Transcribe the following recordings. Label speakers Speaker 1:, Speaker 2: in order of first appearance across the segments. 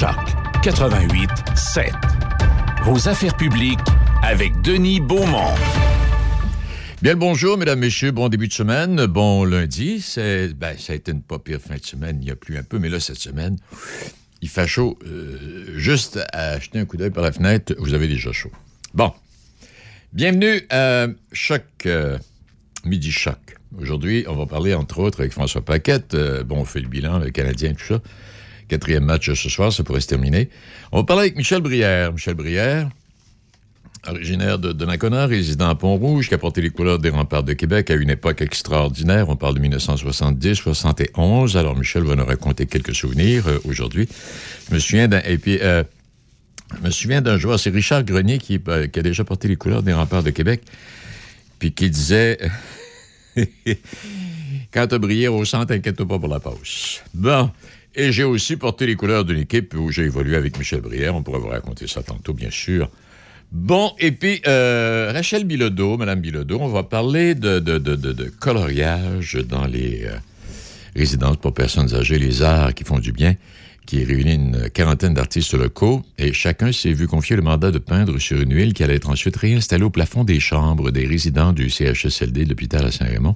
Speaker 1: Choc 88 7. Vos affaires publiques avec Denis Beaumont.
Speaker 2: Bien le bonjour, mesdames, messieurs. Bon début de semaine. Bon lundi. Ben, ça a été une pas pire fin de semaine. Il y a plus un peu, mais là, cette semaine, il fait chaud. Euh, juste à jeter un coup d'œil par la fenêtre, vous avez déjà chaud. Bon. Bienvenue à Choc, euh, Midi Choc. Aujourd'hui, on va parler, entre autres, avec François Paquette. Euh, bon, on fait le bilan, le Canadien, tout ça. Quatrième match ce soir, ça pourrait se terminer. On va parler avec Michel Brière. Michel Brière, originaire de Donnacona, résident à Pont-Rouge, qui a porté les couleurs des remparts de Québec à une époque extraordinaire. On parle de 1970-71. Alors, Michel va nous raconter quelques souvenirs euh, aujourd'hui. Je me souviens d'un... Et puis, euh, je me souviens d'un joueur, c'est Richard Grenier, qui, euh, qui, a déjà porté les couleurs des remparts de Québec, puis qui disait... Quand tu brillé au centre, inquiète pas pour la pause. Bon... Et j'ai aussi porté les couleurs d'une équipe où j'ai évolué avec Michel Brière. On pourrait vous raconter ça tantôt, bien sûr. Bon, et puis, euh, Rachel Bilodeau, Madame Bilodeau, on va parler de, de, de, de coloriage dans les euh, résidences pour personnes âgées, les arts qui font du bien, qui réunit une quarantaine d'artistes locaux, et chacun s'est vu confier le mandat de peindre sur une huile qui allait être ensuite réinstallée au plafond des chambres des résidents du CHSLD de l'hôpital à Saint-Raymond.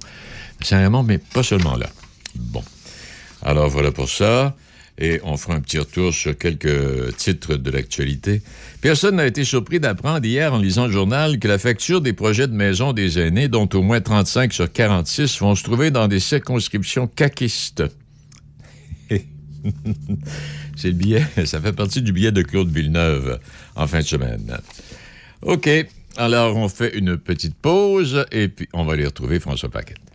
Speaker 2: Saint-Raymond, mais pas seulement là. Bon. Alors voilà pour ça. Et on fera un petit retour sur quelques titres de l'actualité. Personne n'a été surpris d'apprendre hier en lisant le journal que la facture des projets de maison des aînés, dont au moins 35 sur 46 vont se trouver dans des circonscriptions caquistes. C'est le billet, ça fait partie du billet de Claude Villeneuve en fin de semaine. OK, alors on fait une petite pause et puis on va aller retrouver François Paquette.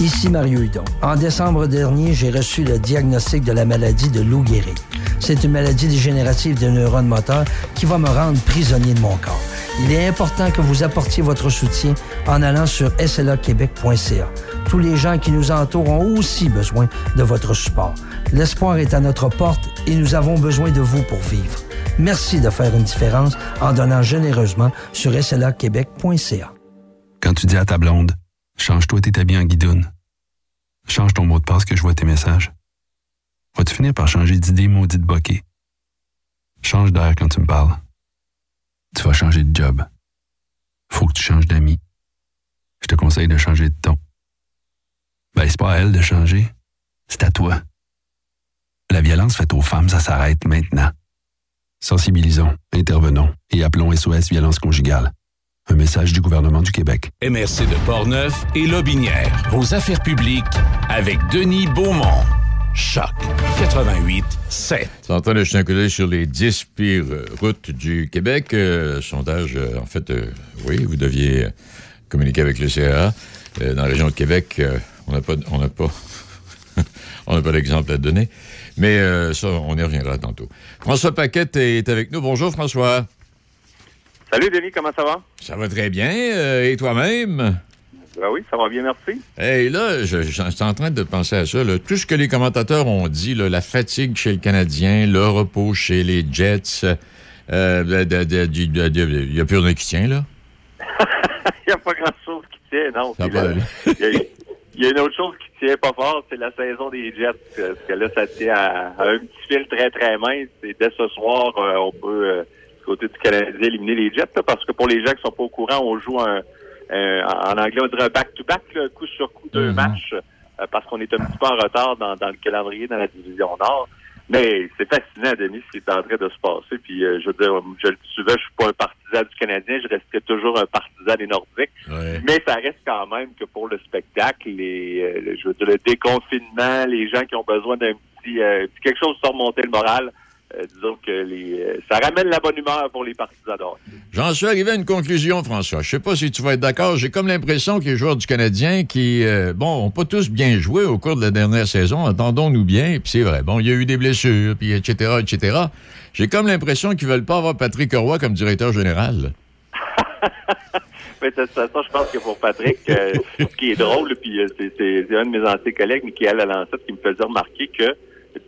Speaker 3: Ici Mario Hudon. En décembre dernier, j'ai reçu le diagnostic de la maladie de Lou Gehrig. C'est une maladie dégénérative des neurones moteurs qui va me rendre prisonnier de mon corps. Il est important que vous apportiez votre soutien en allant sur slaquebec.ca. Tous les gens qui nous entourent ont aussi besoin de votre support. L'espoir est à notre porte et nous avons besoin de vous pour vivre. Merci de faire une différence en donnant généreusement sur slaquebec.ca.
Speaker 4: Quand tu dis à ta blonde, Change-toi tes habits en guidoune. Change ton mot de passe que je vois tes messages. Vas-tu finir par changer d'idée maudite bokeh? Change d'air quand tu me parles. Tu vas changer de job. Faut que tu changes d'amis. Je te conseille de changer de ton. Ben, c'est pas à elle de changer. C'est à toi. La violence faite aux femmes, ça s'arrête maintenant. Sensibilisons, intervenons et appelons SOS Violence Conjugale. Un message du gouvernement du Québec.
Speaker 1: MRC de Portneuf et Lobinière. Vos affaires publiques avec Denis Beaumont. Choc 88 7.
Speaker 2: C'est en train de jeter un coup d'œil sur les 10 pires routes du Québec. Euh, sondage, euh, en fait, euh, oui, vous deviez communiquer avec le CA. dans la région de Québec, on n'a pas, on n'a pas, on n'a pas d'exemple à donner. Mais ça, on y reviendra tantôt. François Paquette est avec nous. Bonjour, François.
Speaker 5: Salut Denis, comment ça va?
Speaker 2: Ça va très bien. Euh, et toi-même?
Speaker 5: Ben oui, ça va bien, merci.
Speaker 2: Hey, là, je, je, suis en train de penser à ça. Là. Tout ce que les commentateurs ont dit, là, la fatigue chez le Canadien, le repos chez les Jets, il n'y a plus rien qui tient, là?
Speaker 5: Il n'y a pas grand-chose qui tient, non. Il y, a une autre chose qui tient pas fort, c'est la saison des Jets. Parce que là, ça tient à, un petit fil très, très mince. Et dès ce soir, euh, on peut... Euh, côté du Canadien éliminer les Jets, parce que pour les gens qui sont pas au courant, on joue un, en anglais, on dirait back-to-back, coup sur coup, deux mm-hmm. matchs, euh, parce qu'on est un petit peu en retard dans, le calendrier dans la division Nord. Mais c'est fascinant, Denis, ce qui est en train de se passer. Puis euh, je veux dire, je le souvent, je suis pas un partisan du Canadien, je resterai toujours un partisan des Nordiques. Mais ça reste quand même que pour le spectacle, les, euh, je veux dire, le déconfinement, les gens qui ont besoin d'un petit, quelque chose pour remonter le moral, euh, disons que les, euh, ça ramène la bonne humeur pour les partisans.
Speaker 2: J'en suis arrivé à une conclusion, François. Je sais pas si tu vas être d'accord. J'ai comme l'impression que les joueurs du Canadien qui, euh, bon, ont pas tous bien joué au cours de la dernière saison, entendons-nous bien, puis c'est vrai. Bon, il y a eu des blessures, puis etc., etc. J'ai comme l'impression qu'ils veulent pas avoir Patrick Roy comme directeur général.
Speaker 5: Mais de toute façon, je pense que pour Patrick, euh, ce qui est drôle, puis euh, c'est- c'est un de mes anciens collègues, Michael Alancette, qui me faisait remarquer que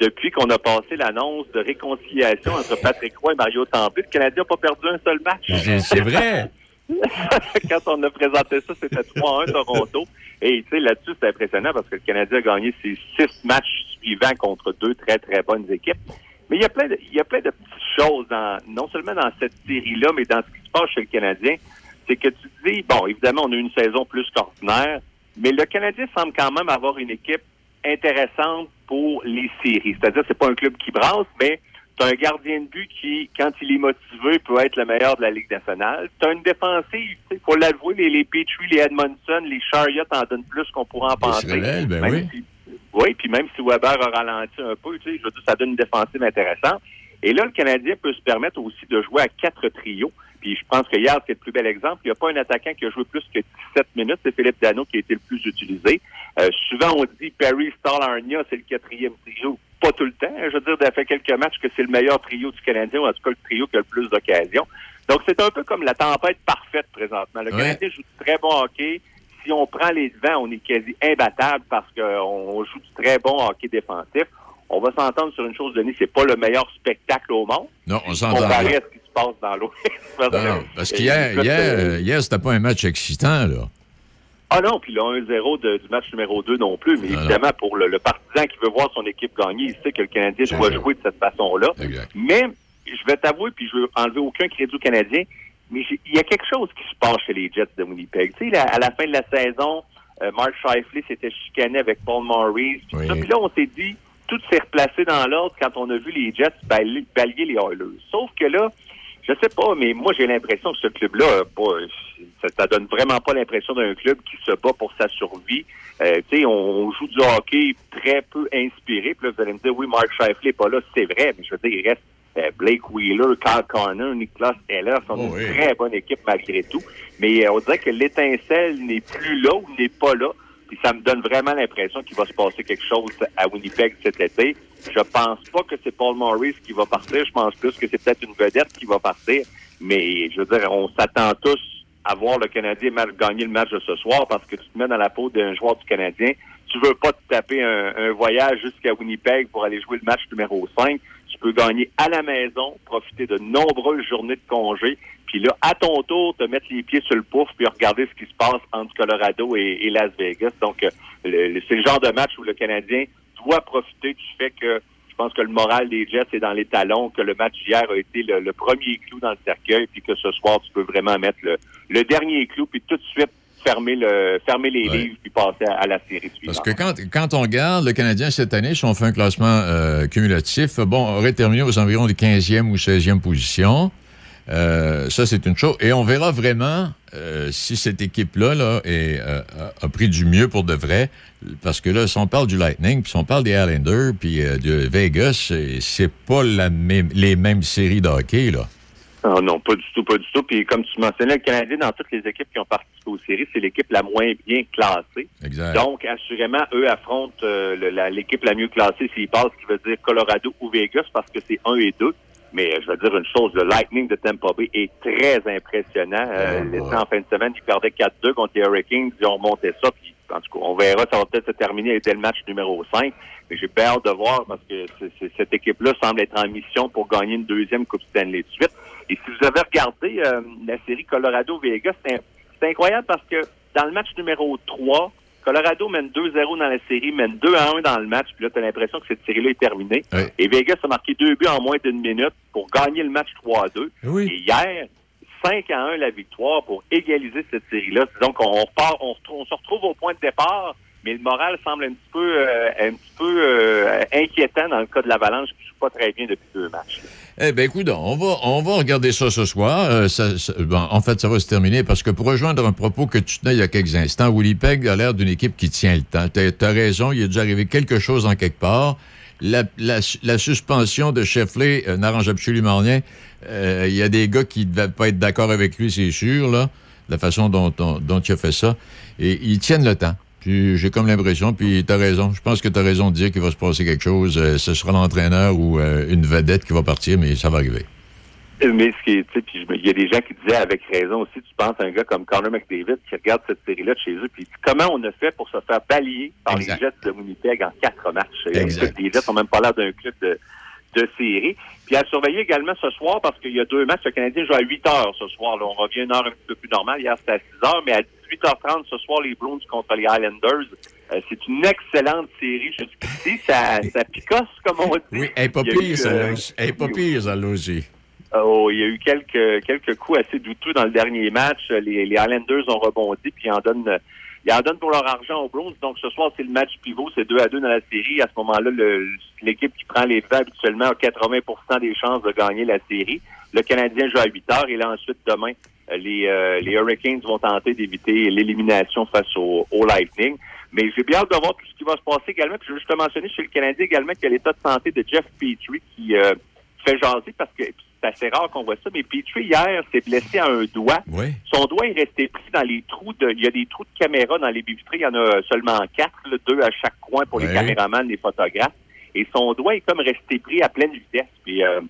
Speaker 5: depuis qu'on a passé l'annonce de réconciliation entre Patrick Roy et Mario Tremblay, le Canadien n'a pas perdu un seul match.
Speaker 2: C'est vrai.
Speaker 5: Quand on a présenté ça, c'était 3-1 Toronto. Et tu sais, là-dessus, c'est impressionnant parce que le Canadien a gagné ses six matchs suivants contre deux très, très bonnes équipes. Mais il y a plein de, il y a plein de petites choses, dans, non seulement dans cette série-là, mais dans ce qui se passe chez le Canadien. C'est que tu te dis, bon, évidemment, on a eu une saison plus qu'ordinaire, mais le Canadien semble quand même avoir une équipe intéressante pour les séries. C'est-à-dire, c'est pas un club qui brasse, mais tu as un gardien de but qui, quand il est motivé, peut être le meilleur de la Ligue nationale. Tu as une défensive, il faut l'avouer, les, les Petrie, les Edmondson, les Chariot en donnent plus qu'on pourrait en penser.
Speaker 2: Ben oui.
Speaker 5: si- oui, puis même si Weber a ralenti un peu, tu sais, je veux dire, ça donne une défensive intéressante. Et là, le Canadien peut se permettre aussi de jouer à quatre trios. Puis je pense que hier, c'est le plus bel exemple. Il n'y a pas un attaquant qui a joué plus que 17 minutes. C'est Philippe Dano qui a été le plus utilisé. Euh, souvent, on dit Perry Star Arnia, c'est le quatrième trio. Pas tout le temps. Je veux dire, ça fait quelques matchs que c'est le meilleur trio du Canadien, ou en tout cas le trio qui a le plus d'occasions. Donc, c'est un peu comme la tempête parfaite présentement. Le
Speaker 2: Ouais.
Speaker 5: Canadien joue du très bon hockey. Si on prend les devants, on est quasi imbattable parce qu'on joue du très bon hockey défensif. On va s'entendre sur une chose, Denis, c'est pas le meilleur spectacle au monde.
Speaker 2: Non, on s'entend.
Speaker 5: Comparé
Speaker 2: bien.
Speaker 5: à ce qui se passe dans l'Ouest.
Speaker 2: Non, non, parce qu'hier, hier,
Speaker 5: euh,
Speaker 2: hier, c'était pas un match excitant, là.
Speaker 5: Ah non, puis le 1-0 de- du match numéro 2 non plus. Mais
Speaker 2: Non,
Speaker 5: évidemment, pour le, le partisan qui veut voir son équipe gagner, il sait que le Canadien doit jouer de cette façon-là. Mais je vais t'avouer, puis je veux enlever aucun crédit au Canadien, mais il y a quelque chose qui se passe chez les Jets de Winnipeg. Tu sais, là, à la fin de la saison, euh, Mark Scheifele s'était chicané avec Paul Maurice. Puis
Speaker 2: Oui.
Speaker 5: là, on s'est dit, tout s'est replacé dans l'ordre quand on a vu les Jets balayer, balayer les Oilers. Sauf que là, je sais pas, mais moi j'ai l'impression que ce club-là, ça, ça donne vraiment pas l'impression d'un club qui se bat pour sa survie. Euh, tu sais, on, on joue du hockey très peu inspiré. Puis là, vous allez me dire, oui, Mark Scheifele est pas là, c'est vrai, mais je veux dire, il reste euh, Blake Wheeler, Carl Connor, Niklas Heller, sont
Speaker 2: Oh,
Speaker 5: une
Speaker 2: oui.
Speaker 5: très bonne équipe malgré tout. Mais euh, on dirait que l'étincelle n'est plus là ou n'est pas là. Puis ça me donne vraiment l'impression qu'il va se passer quelque chose à Winnipeg cet été. Je pense pas que c'est Paul Maurice qui va partir. Je pense plus que c'est peut-être une vedette qui va partir. Mais je veux dire, on s'attend tous à voir le Canadien gagner le match de ce soir parce que tu te mets dans la peau d'un joueur du Canadien. Tu veux pas te taper un, un voyage jusqu'à Winnipeg pour aller jouer le match numéro 5. Tu peux gagner à la maison, profiter de nombreuses journées de congé, puis là, à ton tour, te mettre les pieds sur le pouf, puis regarder ce qui se passe entre Colorado et, et Las Vegas. Donc, euh, c'est le genre de match où le Canadien doit profiter du fait que je pense que le moral des Jets est dans les talons, que le match hier a été le, le premier clou dans le cercueil, puis que ce soir, tu peux vraiment mettre le, le dernier clou, puis tout de suite fermer, le, fermer les
Speaker 2: Ouais.
Speaker 5: livres, puis passer à, à la série suivante.
Speaker 2: Parce que quand, quand on regarde le Canadien cette année, si on fait un classement euh, cumulatif, bon, aurait terminé aux environs des 15e ou 16e positions. Euh, ça, c'est une chose. Et on verra vraiment euh, si cette équipe-là là, est, euh, a- pris du mieux pour de vrai. Parce que là, si on parle du Lightning, puis si on parle des Islanders, puis euh, de Vegas, c'est- pas la même, les mêmes séries de hockey, là.
Speaker 5: Ah non, pas du tout, pas du tout. Puis comme tu mentionnais, le Canadien, dans toutes les équipes qui ont participé aux séries, c'est l'équipe la moins bien classée.
Speaker 2: Exact.
Speaker 5: Donc, assurément, eux affrontent euh, la- l'équipe la, mieux classée s'ils passent, ce qui veut dire Colorado ou Vegas, parce que c'est 1 et 2. Mais euh, je veux dire une chose, le Lightning de Tampa Bay est très impressionnant. Euh,
Speaker 2: Ouais.
Speaker 5: En fin de semaine, ils perdaient 4-2 contre les Hurricanes. Ils ont monté ça. Puis, en tout cas, on verra, ça va peut-être se terminer dès le match numéro 5. Mais j'ai hâte de voir parce que cette équipe-là semble être en mission pour gagner une deuxième Coupe Stanley de suite. Et si vous avez regardé euh, la série Colorado-Vegas, c'est incroyable parce que dans le match numéro 3, Colorado mène 2-0 dans la série, mène 2-1 dans le match, puis là, tu as l'impression que cette série-là est terminée. Et Vegas a marqué deux buts en moins d'une minute pour gagner le match 3-2.
Speaker 2: Oui.
Speaker 5: Et hier, 5 à 1 la victoire pour égaliser cette série-là. Donc, on, repart, on, se retrouve au point de départ, mais le moral semble un petit peu, euh, un petit peu euh, inquiétant dans le cas de l'Avalanche qui joue pas très bien depuis deux matchs.
Speaker 2: Eh bien, écoute, on va, on va regarder ça ce soir. Euh, bon, en fait, ça va se terminer parce que pour rejoindre un propos que tu tenais il y a quelques instants, Winnipeg a l'air d'une équipe qui tient le temps. Tu as, raison, il a dû arriver quelque chose en quelque part. la, suspension de Sheffley euh, n'arrange absolument rien. Il y a des gars qui ne devaient pas être d'accord avec lui, c'est sûr, là, la façon dont, dont, il a fait ça. Et ils tiennent le temps. J'ai comme l'impression, puis tu as raison. Je pense que tu as raison de dire qu'il va se passer quelque chose. ce sera l'entraîneur ou une vedette qui va partir, mais ça va arriver.
Speaker 5: Mais ce qui est, tu sais, il y a des gens qui disaient avec raison aussi, tu penses à un gars comme Connor McDavid qui regarde cette série-là de chez eux, puis comment on a fait pour se faire balayer par les Jets de Winnipeg en quatre matchs? Exact. Les Jets ont même pas l'air d'un club de, de série. Puis à surveiller également ce soir, parce qu'il y a deux matchs, le Canadien joue à 8 heures ce soir. Là. On revient une heure un petit peu plus normale. Hier, c'était à 6 heures, mais à 18h30 ce soir, les Blues contre les Islanders. Euh, c'est une excellente série jusqu'ici. Ça, ça picosse, comme on dit.
Speaker 2: Oui, elle n'est pas pire, pire, ça, aussi.
Speaker 5: Oh, il y a eu quelques quelques coups assez douteux dans le dernier match. Les, les Islanders ont rebondi puis ils en donnent ils en donnent pour leur argent aux Blues. Donc ce soir, c'est le match pivot, c'est 2 à 2 dans la série. À ce moment-là, l'équipe qui prend les faits habituellement a 80% des chances de gagner la série. Le Canadien joue à 8 heures et là ensuite demain, euh, les, euh, les Hurricanes vont tenter d'éviter l'élimination face au, au Lightning. Mais j'ai bien hâte de voir tout ce qui va se passer également. Puis je veux juste te mentionner chez le Canadien également qu'il y a l'état de santé de Jeff Petrie qui euh, fait jaser parce que c'est assez rare qu'on voit ça, mais Petrie, hier, s'est blessé à un doigt. Son doigt est resté pris dans les trous de... Il y a des trous de caméra dans les vitrées. Il y en a seulement quatre, deux à chaque coin pour les caméramans, les photographes. Et son doigt est comme resté pris à pleine vitesse. Puis euh,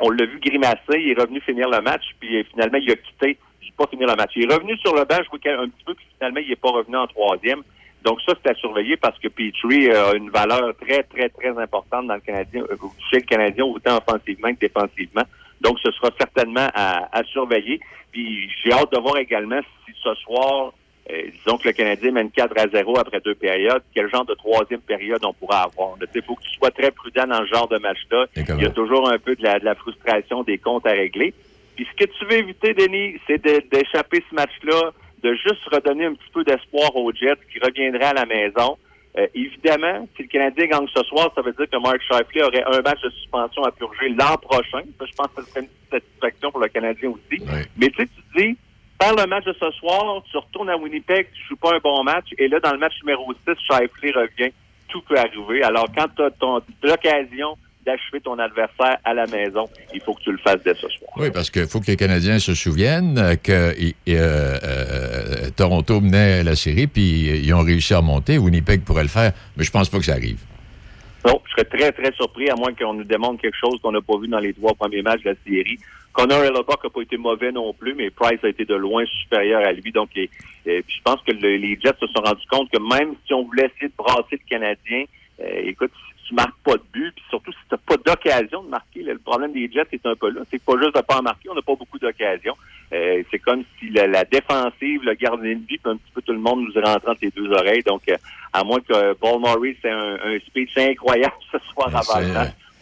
Speaker 5: on l'a vu grimacer, il est revenu finir le match, puis finalement, il a quitté. Il pas finir le match. Il est revenu sur le banc, je vois un petit peu, puis finalement, il n'est pas revenu en troisième. Donc ça, c'est à surveiller parce que Petrie a une valeur très, très, très importante dans le Canadien, euh, chez le Canadien, autant offensivement que défensivement. Donc, ce sera certainement à, surveiller. Puis, j'ai hâte de voir également si ce soir, euh, disons que le Canadien mène 4 à 0 après deux périodes, quel genre de troisième période on pourra avoir? Il faut que tu sois très prudent dans ce genre de match-là. Il y a toujours un peu de la, de la frustration des comptes à régler. Puis, ce que tu veux éviter, Denis, c'est d'échapper ce match-là, de juste redonner un petit peu d'espoir aux Jets qui reviendraient à la maison. Euh, évidemment, si le Canadien gagne ce soir, ça veut dire que Mark Shifley aurait un match de suspension à purger l'an prochain. Ça, je pense que ce serait une satisfaction pour le Canadien aussi. Mais tu sais, tu dis, faire le match de ce soir, tu retournes à Winnipeg, tu joues pas un bon match, et là, dans le match numéro 6, Shifley revient. Tout peut arriver. Alors, quand tu as l'occasion d'achever ton adversaire à la maison, il faut que tu le fasses dès ce soir.
Speaker 2: Oui, parce qu'il faut que les Canadiens se souviennent que euh, euh, Toronto menait la série, puis ils ont réussi à monter. Winnipeg pourrait le faire, mais je pense pas que ça arrive.
Speaker 5: Non, je serais très, très surpris, à moins qu'on nous démontre quelque chose qu'on n'a pas vu dans les trois premiers matchs de la série. Connor Hellebuck n'a pas été mauvais non plus, mais Price a été de loin supérieur à lui. Donc, je pense que les Jets se sont rendus compte que même si on voulait essayer de brasser le Canadien, euh, écoute, tu marques pas de but, puis surtout si tu n'as pas d'occasion de marquer, le problème des Jets est un peu là. C'est pas juste de pas en marquer, on n'a pas beaucoup d'occasions. Euh, c'est comme si la, défensive, le gardien de but, puis un petit peu tout le monde nous rentre entre les deux oreilles. Donc, euh, à moins que Paul Murray, c'est un, speech incroyable ce soir avant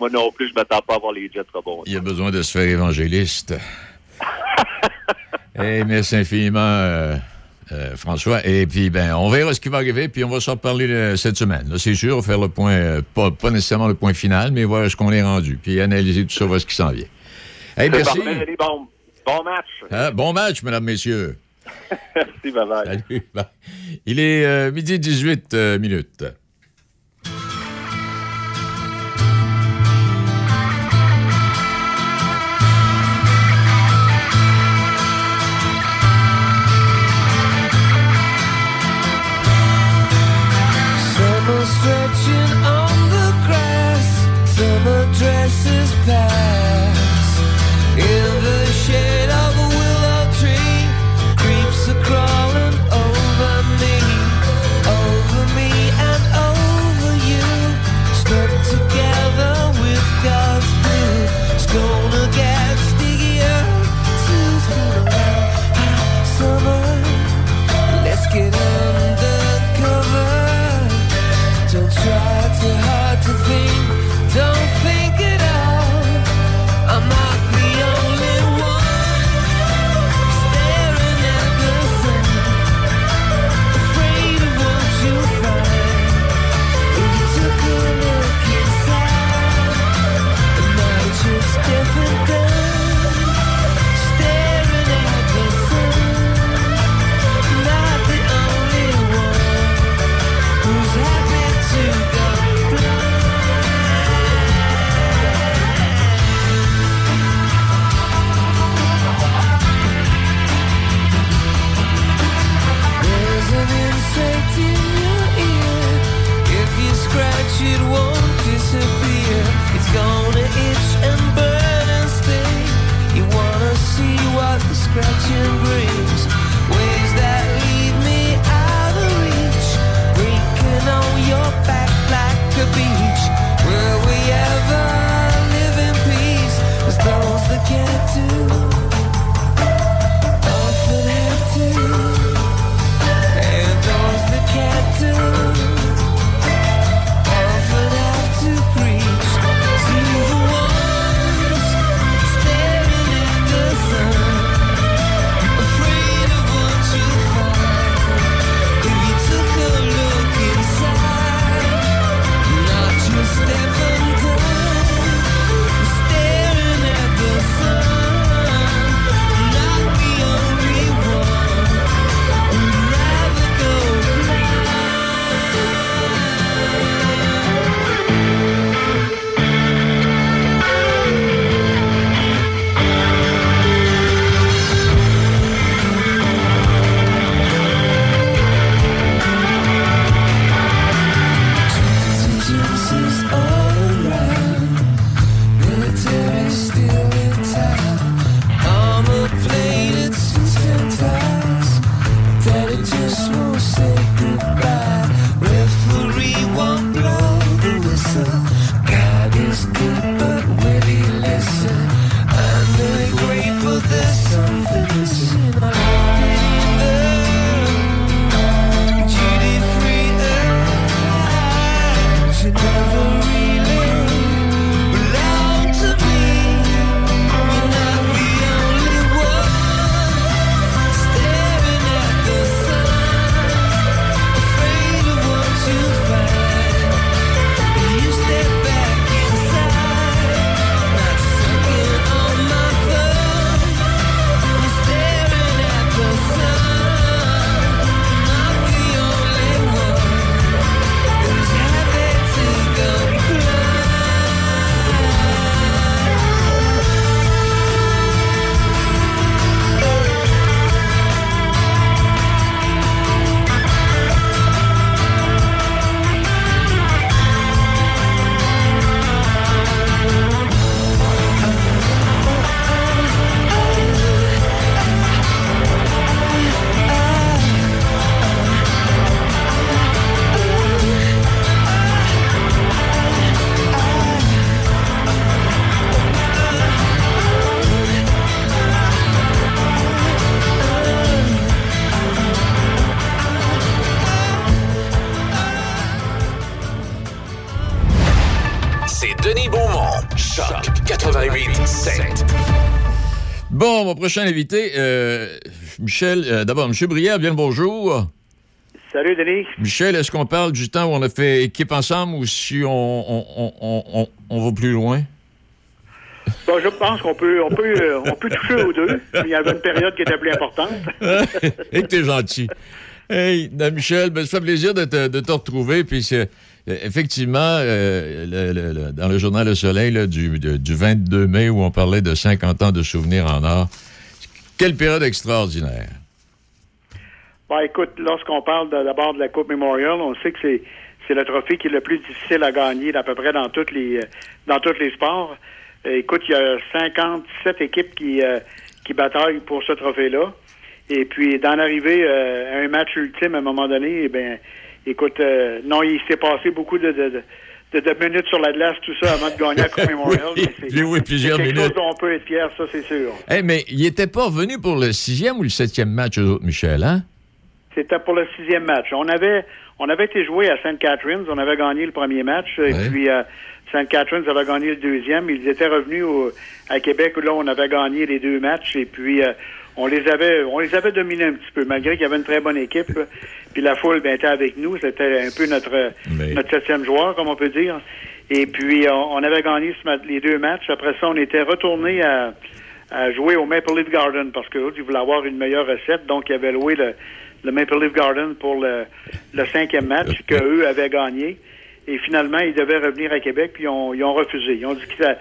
Speaker 5: Moi non plus, je m'attends pas à voir les Jets rebondir.
Speaker 2: Il y a besoin de se faire évangéliste. hey, merci infiniment. Euh, euh, François. Et puis, ben, on verra ce qui va arriver, puis on va s'en parler euh, cette semaine. C'est sûr, faire le point, pas, pas, nécessairement le point final, mais voir ce qu'on est rendu, puis analyser tout ça, voir ce qui s'en vient.
Speaker 5: Hey, merci. bon, bon match.
Speaker 2: Ah, bon match, mesdames, messieurs.
Speaker 5: merci.
Speaker 2: Salut. Il est midi 18 minutes. you. Prochain invité, euh, Michel, euh, d'abord, M. Brière, bien le bonjour.
Speaker 6: Salut, Denis.
Speaker 2: Michel, est-ce qu'on parle du temps où on a fait équipe ensemble ou si on, on, on, on, on va plus loin?
Speaker 6: Bon, je pense qu'on peut, on peut, euh, on peut toucher aux deux. Il y avait une période qui était plus importante.
Speaker 2: Et que t'es gentil. Hey, Dan Michel, ben, ça fait plaisir de te, de te retrouver. Puis c'est, effectivement, euh, le- le- le- dans le journal Le Soleil là, du, de- du 22 mai, où on parlait de 50 ans de souvenirs en or, quelle période extraordinaire.
Speaker 6: Bon, écoute, lorsqu'on parle d'abord de la Coupe Memorial, on sait que c'est, le trophée qui est le plus difficile à gagner d'à peu près dans toutes les, euh, dans tous les sports. Euh, écoute, il y a 57 équipes qui, euh, qui bataillent pour ce trophée-là. Et puis, d'en arriver à un match ultime à un moment donné, eh bien, écoute, non, il s'est passé beaucoup de, de- de- minutes sur la glace, tout ça, avant de gagner la Coupe Memorial.
Speaker 2: Oui,
Speaker 6: mais
Speaker 2: oui, plusieurs
Speaker 6: quelque
Speaker 2: minutes.
Speaker 6: chose dont on peut être fier, ça, c'est sûr.
Speaker 2: Hey, mais il était pas revenu pour le sixième ou le septième match, eux autres, Michel, hein?
Speaker 6: C'était pour le sixième match. On avait, on avait été joué à St. Catharines. On avait gagné le premier match. Et puis, euh, St. Catharines avait gagné le deuxième. Ils étaient revenus au- à Québec où là, on avait gagné les deux matchs. Et puis, euh, on les avait, on les avait dominés un petit peu, malgré qu'il y avait une très bonne équipe. Puis la foule ben, était avec nous. C'était un peu notre,
Speaker 2: Mais-
Speaker 6: notre septième joueur, comme on peut dire. Et puis, on, on avait gagné ce mat- les deux matchs. Après ça, on était retourné à, à jouer au Maple Leaf Garden parce que eux, ils voulaient avoir une meilleure recette. Donc, ils avaient loué le, le Maple Leaf Garden pour le, le cinquième match qu'eux avaient gagné. Et finalement, ils devaient revenir à Québec, puis ils ont, ils ont refusé. Ils ont dit qu'il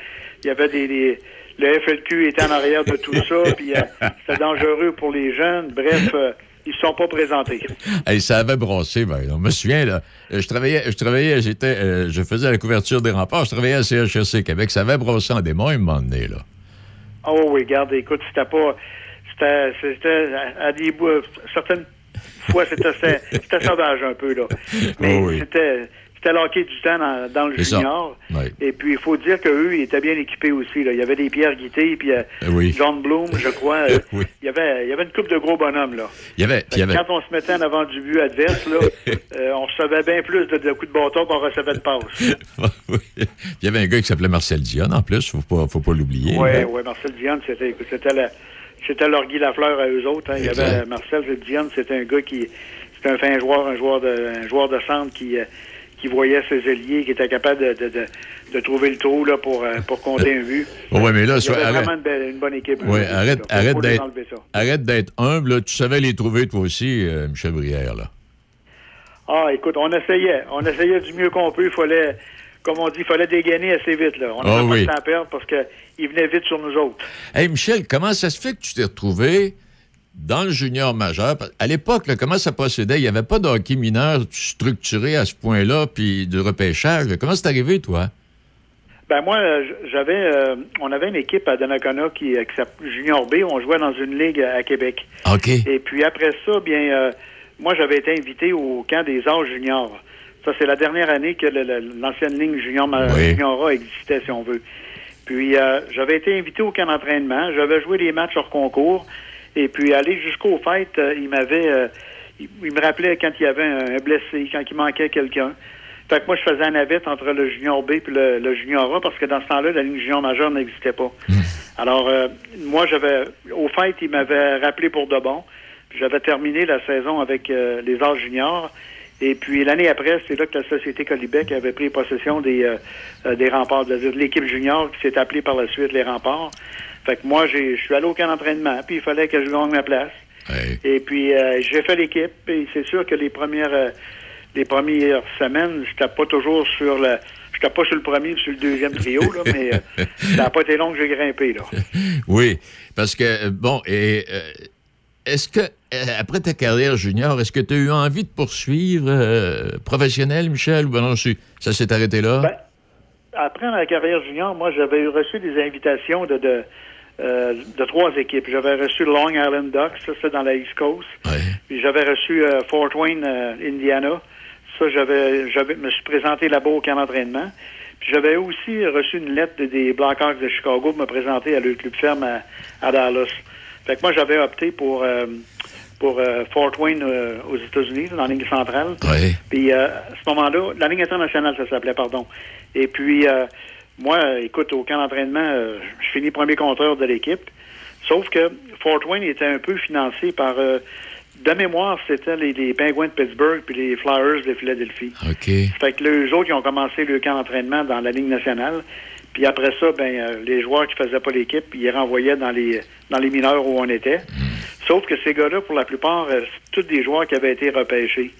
Speaker 6: y avait des, des- Le FLQ était en arrière de tout ça, puis euh, c'était dangereux pour les jeunes. Bref, euh, ils ne se sont pas présentés.
Speaker 2: Hey, ça avait brossé, ben, on me souvient, là. euh, Je travaillais, je travaillais, j'étais, euh, je faisais la couverture des remparts, je travaillais à CHSC Québec, ça avait brossé en démon, un moment donné, là.
Speaker 6: Oh oui, regarde, écoute, c'était pas. C'était. C'était à, à des bouts. Certaines fois, c'était c'était- c'était sauvage un peu, là. Mais
Speaker 2: Oh oui.
Speaker 6: c'était. C'était l'hockey du temps dans, dans le junior.
Speaker 2: Ouais.
Speaker 6: Et puis, il faut dire qu'eux, ils étaient bien équipés aussi. Là. Il y avait des Pierre Guité, puis euh,
Speaker 2: oui.
Speaker 6: John Bloom, je crois. euh,
Speaker 2: Oui.
Speaker 6: il, y avait, il y avait une coupe de gros bonhommes, là.
Speaker 2: Il y avait, puis il y avait,
Speaker 6: Quand on se mettait en avant du but adverse, là, euh, on recevait bien plus de, de coups de bâton qu'on recevait de passes.
Speaker 2: Il y avait un gars qui s'appelait Marcel Dion, en plus, faut pas, faut pas l'oublier.
Speaker 6: Oui, oui, Marcel Dion, c'était c'était la- c'était leur Guy Lafleur à eux autres. hein. Il y avait Marcel Dion, c'était un gars qui c'était un fin joueur, un joueur de un joueur de centre qui euh, qui voyait ses ailiers, qui était capable de, de, de, de trouver le trou là pour euh, pour compter un but.
Speaker 2: Oh, ouais, mais là,
Speaker 6: Il y avait
Speaker 2: arrête,
Speaker 6: vraiment une, belle- une bonne équipe. là.
Speaker 2: arrête, d'être, arrête humble, là. Tu savais les trouver, toi aussi, euh, Michel Brière, là.
Speaker 6: Ah, écoute, on essayait. On essayait du mieux qu'on peut. Il fallait, comme on dit, il fallait dégainer assez vite. Là. On n'avait
Speaker 2: oui.
Speaker 6: pas de temps à perdre parce qu'il venait vite sur nous autres.
Speaker 2: Hey, Michel, comment ça se fait que tu t'es retrouvé dans le junior majeur? À l'époque, comment ça procédait? Il n'y avait pas de hockey mineur structuré à ce point-là, puis de repêchage. Comment c'est arrivé, toi?
Speaker 6: Ben moi, euh, j'avais, euh, on avait une équipe à Donnacona qui, euh, qui s'appelait Junior B. On jouait dans une ligue à Québec.
Speaker 2: OK.
Speaker 6: Et puis après ça, bien, euh, moi j'avais été invité au camp des âges juniors. Ça, c'est la dernière année que l'ancienne ligne junior, ma-
Speaker 2: Oui.
Speaker 6: junior A existait, si on veut. Puis euh, j'avais été invité au camp d'entraînement. J'avais joué des matchs hors concours. Et puis aller jusqu'aux fêtes, euh, il m'avait, euh, il, il me rappelait quand il y avait un, un blessé, quand il manquait quelqu'un. Fait que moi, je faisais un navette entre le junior B et le, le junior A parce que dans ce temps-là, la ligne junior majeure n'existait pas. Alors, euh, moi, j'avais, au fait, il m'avait rappelé pour de bon. J'avais terminé la saison avec euh, les âges juniors. Et puis, l'année après, c'est là que la Société Colibec avait pris possession des, euh, des remparts, de l'équipe junior qui s'est appelée par la suite les remparts. Fait que moi, j'ai- je suis allé au camp d'entraînement, puis il fallait que je gagne ma place.
Speaker 2: Hey.
Speaker 6: Et puis, euh, j'ai fait l'équipe, et c'est sûr que les premières, euh, les premières semaines, j'étais pas toujours sur le... J'étais pas sur le premier sur le deuxième trio, là, mais euh, ça n'a pas été long que j'ai grimpé, là.
Speaker 2: Oui, parce que, euh, bon, et est-ce que, après ta carrière junior, est-ce que tu as eu envie de poursuivre professionnel, Michel, ou ben non, ça s'est arrêté là?
Speaker 6: Ben, après ma carrière junior, moi, j'avais reçu des invitations de, de, euh, de trois équipes. J'avais reçu Long Island Ducks, ça, c'est dans la East Coast.
Speaker 2: Ouais.
Speaker 6: Puis j'avais reçu euh, Fort Wayne, euh, Indiana. Ça, j'avais, j'avais, me suis présenté là-bas au camp d'entraînement. Puis j'avais aussi reçu une lettre de- des Blackhawks de Chicago pour me présenter à leur club ferme à, à Dallas. Fait que moi, j'avais opté pour, pour euh, Fort Wayne euh, aux États-Unis, dans la ligne centrale. Puis euh, à ce moment-là, la ligne internationale, ça s'appelait, pardon. Et puis, euh, moi, écoute, au camp d'entraînement, euh, je finis premier compteur de l'équipe. Sauf que Fort Wayne était un peu financé par... euh, de mémoire, c'était les, les Penguins de Pittsburgh puis les Flyers de Philadelphie.
Speaker 2: OK.
Speaker 6: Fait que eux autres, ils ont commencé le camp d'entraînement dans la Ligue nationale. Puis après ça, ben, euh, les joueurs qui faisaient pas l'équipe, ils les renvoyaient dans les, dans les mineurs où on était. Sauf que ces gars-là, pour la plupart, euh, c'est tous des joueurs qui avaient été repêchés.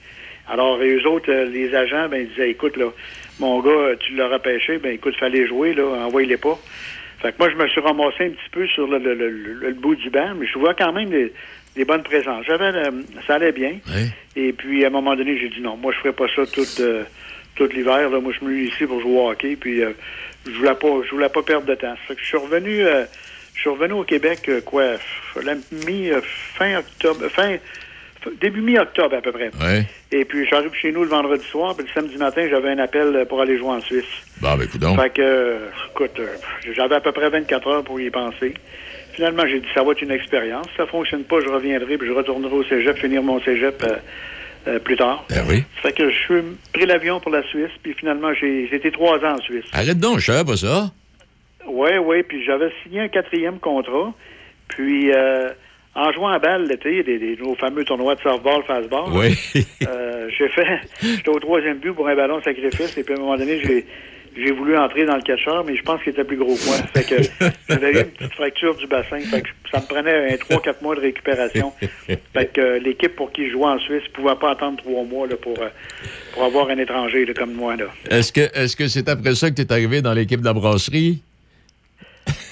Speaker 6: Alors, eux autres, les agents, ben, ils disaient, écoute, là, mon gars, euh, tu l'as repêché, ben, écoute, fallait jouer, là, envoie-les pas. Fait que moi, je me suis ramassé un petit peu sur le, le- le- le- bout du banc, mais je vois quand même des, des bonnes présences. J'avais, euh, ça allait bien. Et puis, à un moment donné, j'ai dit non, moi, je ferai pas ça tout, euh, tout l'hiver. Là. Moi, je me suis ici pour jouer au hockey. Puis, euh, je voulais pas, je voulais pas perdre de temps. Fait que je suis revenu, euh, je suis revenu au Québec, quoi, la mi, fin octobre, fin, début mi-octobre à peu près.
Speaker 2: Ouais.
Speaker 6: Et puis, j'arrive chez nous le vendredi soir, puis le samedi matin, j'avais un appel euh, pour aller jouer en Suisse.
Speaker 2: Bon, ben, écoute donc.
Speaker 6: Fait que, euh, écoute, euh, j'avais à peu près 24 heures pour y penser. Finalement, j'ai dit, ça va être une expérience. Si ça fonctionne pas, je reviendrai, puis je retournerai au cégep, finir mon cégep euh, euh, plus tard.
Speaker 2: Ben oui.
Speaker 6: Fait que je suis pris l'avion pour la Suisse, puis finalement, j'ai j'ai été trois ans en Suisse.
Speaker 2: Arrête donc, je savais pas ça.
Speaker 6: Oui, oui, puis j'avais signé un quatrième contrat. Puis, euh, en jouant à balle l'été, des, des, nos fameux tournois de softball, fastball,
Speaker 2: Oui.
Speaker 6: euh, j'ai fait, j'étais au troisième but pour un ballon sacrifice, et puis à un moment donné, j'ai, j'ai voulu entrer dans le catcheur, mais je pense qu'il était plus gros que moi. Fait que j'avais eu une petite fracture du bassin, fait que ça me prenait un 3-4 mois de récupération. Fait que euh, l'équipe pour qui je jouais en Suisse ne pouvait pas attendre trois mois là, pour, euh, pour avoir un étranger là, comme moi. Là.
Speaker 2: Est-ce que est-ce que c'est après ça que tu es arrivé dans l'équipe de la brasserie?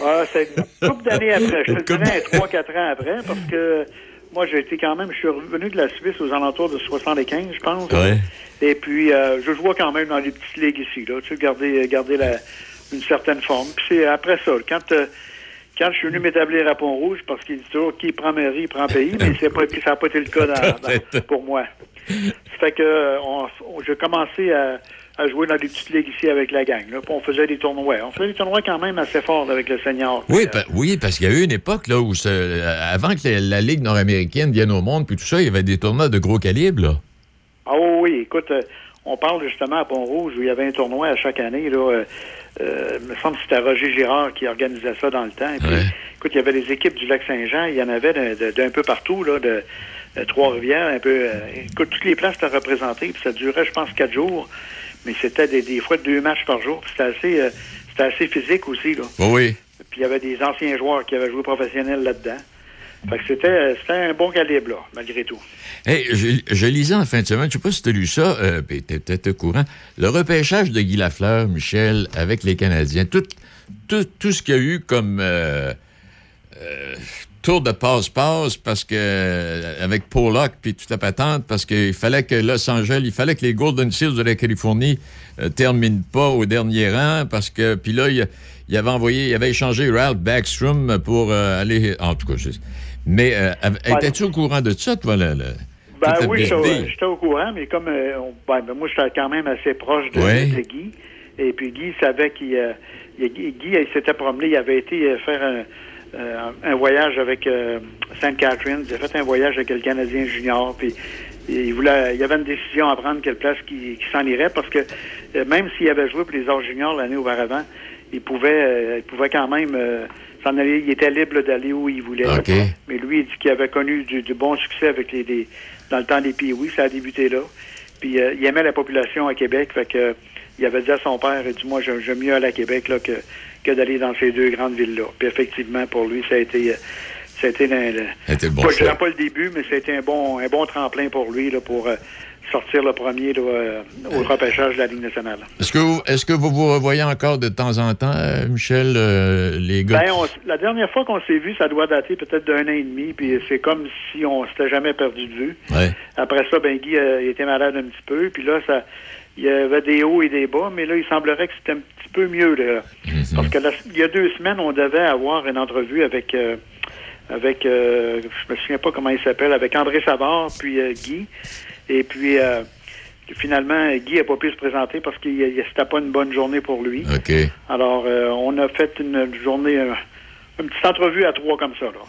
Speaker 6: Ah, c'est une couple d'années après. Je te dirais un 3-4 ans après, parce que moi, j'ai été quand même, je suis revenu de la Suisse aux alentours de 75, je pense.
Speaker 2: Ouais.
Speaker 6: Et puis, euh, je jouais quand même dans les petites ligues ici, là, tu sais, garder, garder la, une certaine forme. Puis c'est après ça, quand, euh, quand je suis venu m'établir à Pont-Rouge, parce qu'il dit toujours qui prend mairie, prend pays, mais c'est pas, ça n'a pas été le cas dans- dans- pour moi. Ça fait que on, on- j'ai commencé à, à jouer dans des petites ligues ici avec la gang. Là, puis on faisait des tournois. On faisait des tournois quand même assez forts avec le senior.
Speaker 2: Oui, pa- oui, parce qu'il y a eu une époque là où, euh, avant que la, la Ligue nord-américaine vienne au monde, puis tout ça, il y avait des tournois de gros calibre. Là.
Speaker 6: Ah oui, écoute, euh, on parle justement à Pont-Rouge où il y avait un tournoi à chaque année. Là, euh, euh, il me semble que c'était Roger Girard qui organisait ça dans le temps. Et puis,
Speaker 2: Ouais.
Speaker 6: écoute, il y avait des équipes du Lac-Saint-Jean, il y en avait d'un- peu partout, là, de, de Trois-Rivières, un peu. écoute, toutes les places étaient représentées, puis ça durait, je pense, quatre jours. Mais c'était des, des fois deux matchs par jour. C'était assez, euh, c'était assez physique aussi. Là.
Speaker 2: Oui, oui.
Speaker 6: Puis il y avait des anciens joueurs qui avaient joué professionnel là-dedans. Fait que c'était, c'était un bon calibre, là, malgré tout.
Speaker 2: Hey, je, je lisais en fin de semaine, je sais pas si tu as lu ça, euh, puis t'es peut-être au courant, le repêchage de Guy Lafleur, Michel, avec les Canadiens, tout, tout, tout ce qu'il y a eu comme euh, euh, tour de passe-passe, parce que euh, avec Pollock, puis toute la patente, parce qu'il fallait que Los Angeles, il fallait que les Golden Seals de la Californie euh, terminent pas au dernier rang, parce que, puis là, il, il avait envoyé, il avait échangé Ralph Backstrom pour euh, aller, en tout cas, je- mais euh, étais-tu au courant de ça, toi, là? là?
Speaker 6: Ben oui, j'étais au- courant, mais comme euh, on- ben, ben, moi, j'étais quand même assez proche de,
Speaker 2: Ouais.
Speaker 6: de Guy. Et puis Guy savait qu'il il- Guy, Guy, s'était promené, il avait été faire un, euh, un voyage avec euh, St. Catherine. Il a fait un voyage avec le Canadien junior. Puis il voulait, il y avait une décision à prendre quelle place qui, qui s'en irait parce que euh, même s'il avait joué pour les Arts juniors l'année auparavant, il pouvait, euh, il pouvait quand même euh, s'en aller. Il était libre d'aller où il voulait.
Speaker 2: OK.
Speaker 6: Mais lui, il dit qu'il avait connu du, du bon succès avec les, dans le temps des pee ça a débuté là. Puis euh, il aimait la population à Québec, fait que il avait dit à son père, il dit moi j'aime j'aime mieux aller à Québec là que, que d'aller dans ces deux grandes villes-là. Puis effectivement, pour lui, ça a été euh, ça a été le, le-
Speaker 2: C'était le bon
Speaker 6: pas,
Speaker 2: choix.
Speaker 6: pas le début, mais ça a été un bon un bon tremplin pour lui là, pour euh, sortir le premier là, euh, au repêchage de la Ligue nationale.
Speaker 2: Est-ce que, vous- est-ce que vous vous revoyez encore de temps en temps, Michel, euh, les gars?
Speaker 6: Ben, on la dernière fois qu'on s'est vu, ça doit dater peut-être d'un an et demi, puis c'est comme si on s'était jamais perdu de vue.
Speaker 2: Ouais.
Speaker 6: Après ça, ben Guy euh, il était malade un petit peu, puis là, ça, il y avait des hauts et des bas, mais là, il semblerait que c'était un petit peu mieux. Là. Parce que la- il y a deux semaines, on devait avoir une entrevue avec, euh, avec euh, je me souviens pas comment il s'appelle, avec André Savard, puis euh, Guy. Et puis, euh, finalement, Guy n'a pas pu se présenter parce que c'était pas une bonne journée pour lui. Alors, on a fait une journée, une petite entrevue à trois comme ça. Là.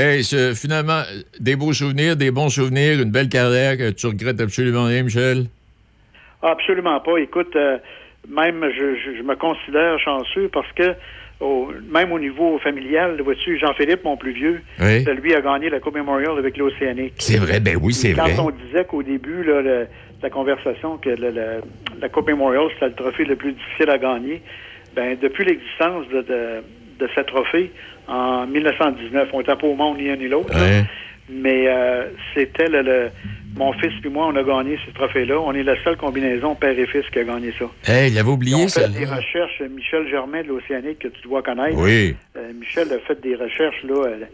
Speaker 2: Hey, ce- finalement, des beaux souvenirs, des bons souvenirs, une belle carrière que tu regrettes absolument rien, Michel?
Speaker 6: Absolument pas. Écoute, euh, même, je, me considère chanceux parce que même au niveau familial, vois-tu, Jean-Philippe, mon plus vieux, lui a gagné la Coupe Memorial avec l'Océanique.
Speaker 2: C'est vrai, ben oui, c'est vrai.
Speaker 6: Quand on disait qu'au début, là, la conversation, que la Coupe Memorial, c'était le trophée le plus difficile à gagner, ben depuis l'existence de, de, ce trophée, en 1919, on n'était pas au monde ni un ni l'autre, mais euh, c'était le mon fils et moi, on a gagné ce trophée-là. On est la seule combinaison père et fils qui a gagné ça.
Speaker 2: Hey, il avait oublié ça.
Speaker 6: On fait des recherches. Michel Germain de l'Océanique, que tu dois connaître.
Speaker 2: Oui.
Speaker 6: Euh, Michel a fait des recherches, là. Euh,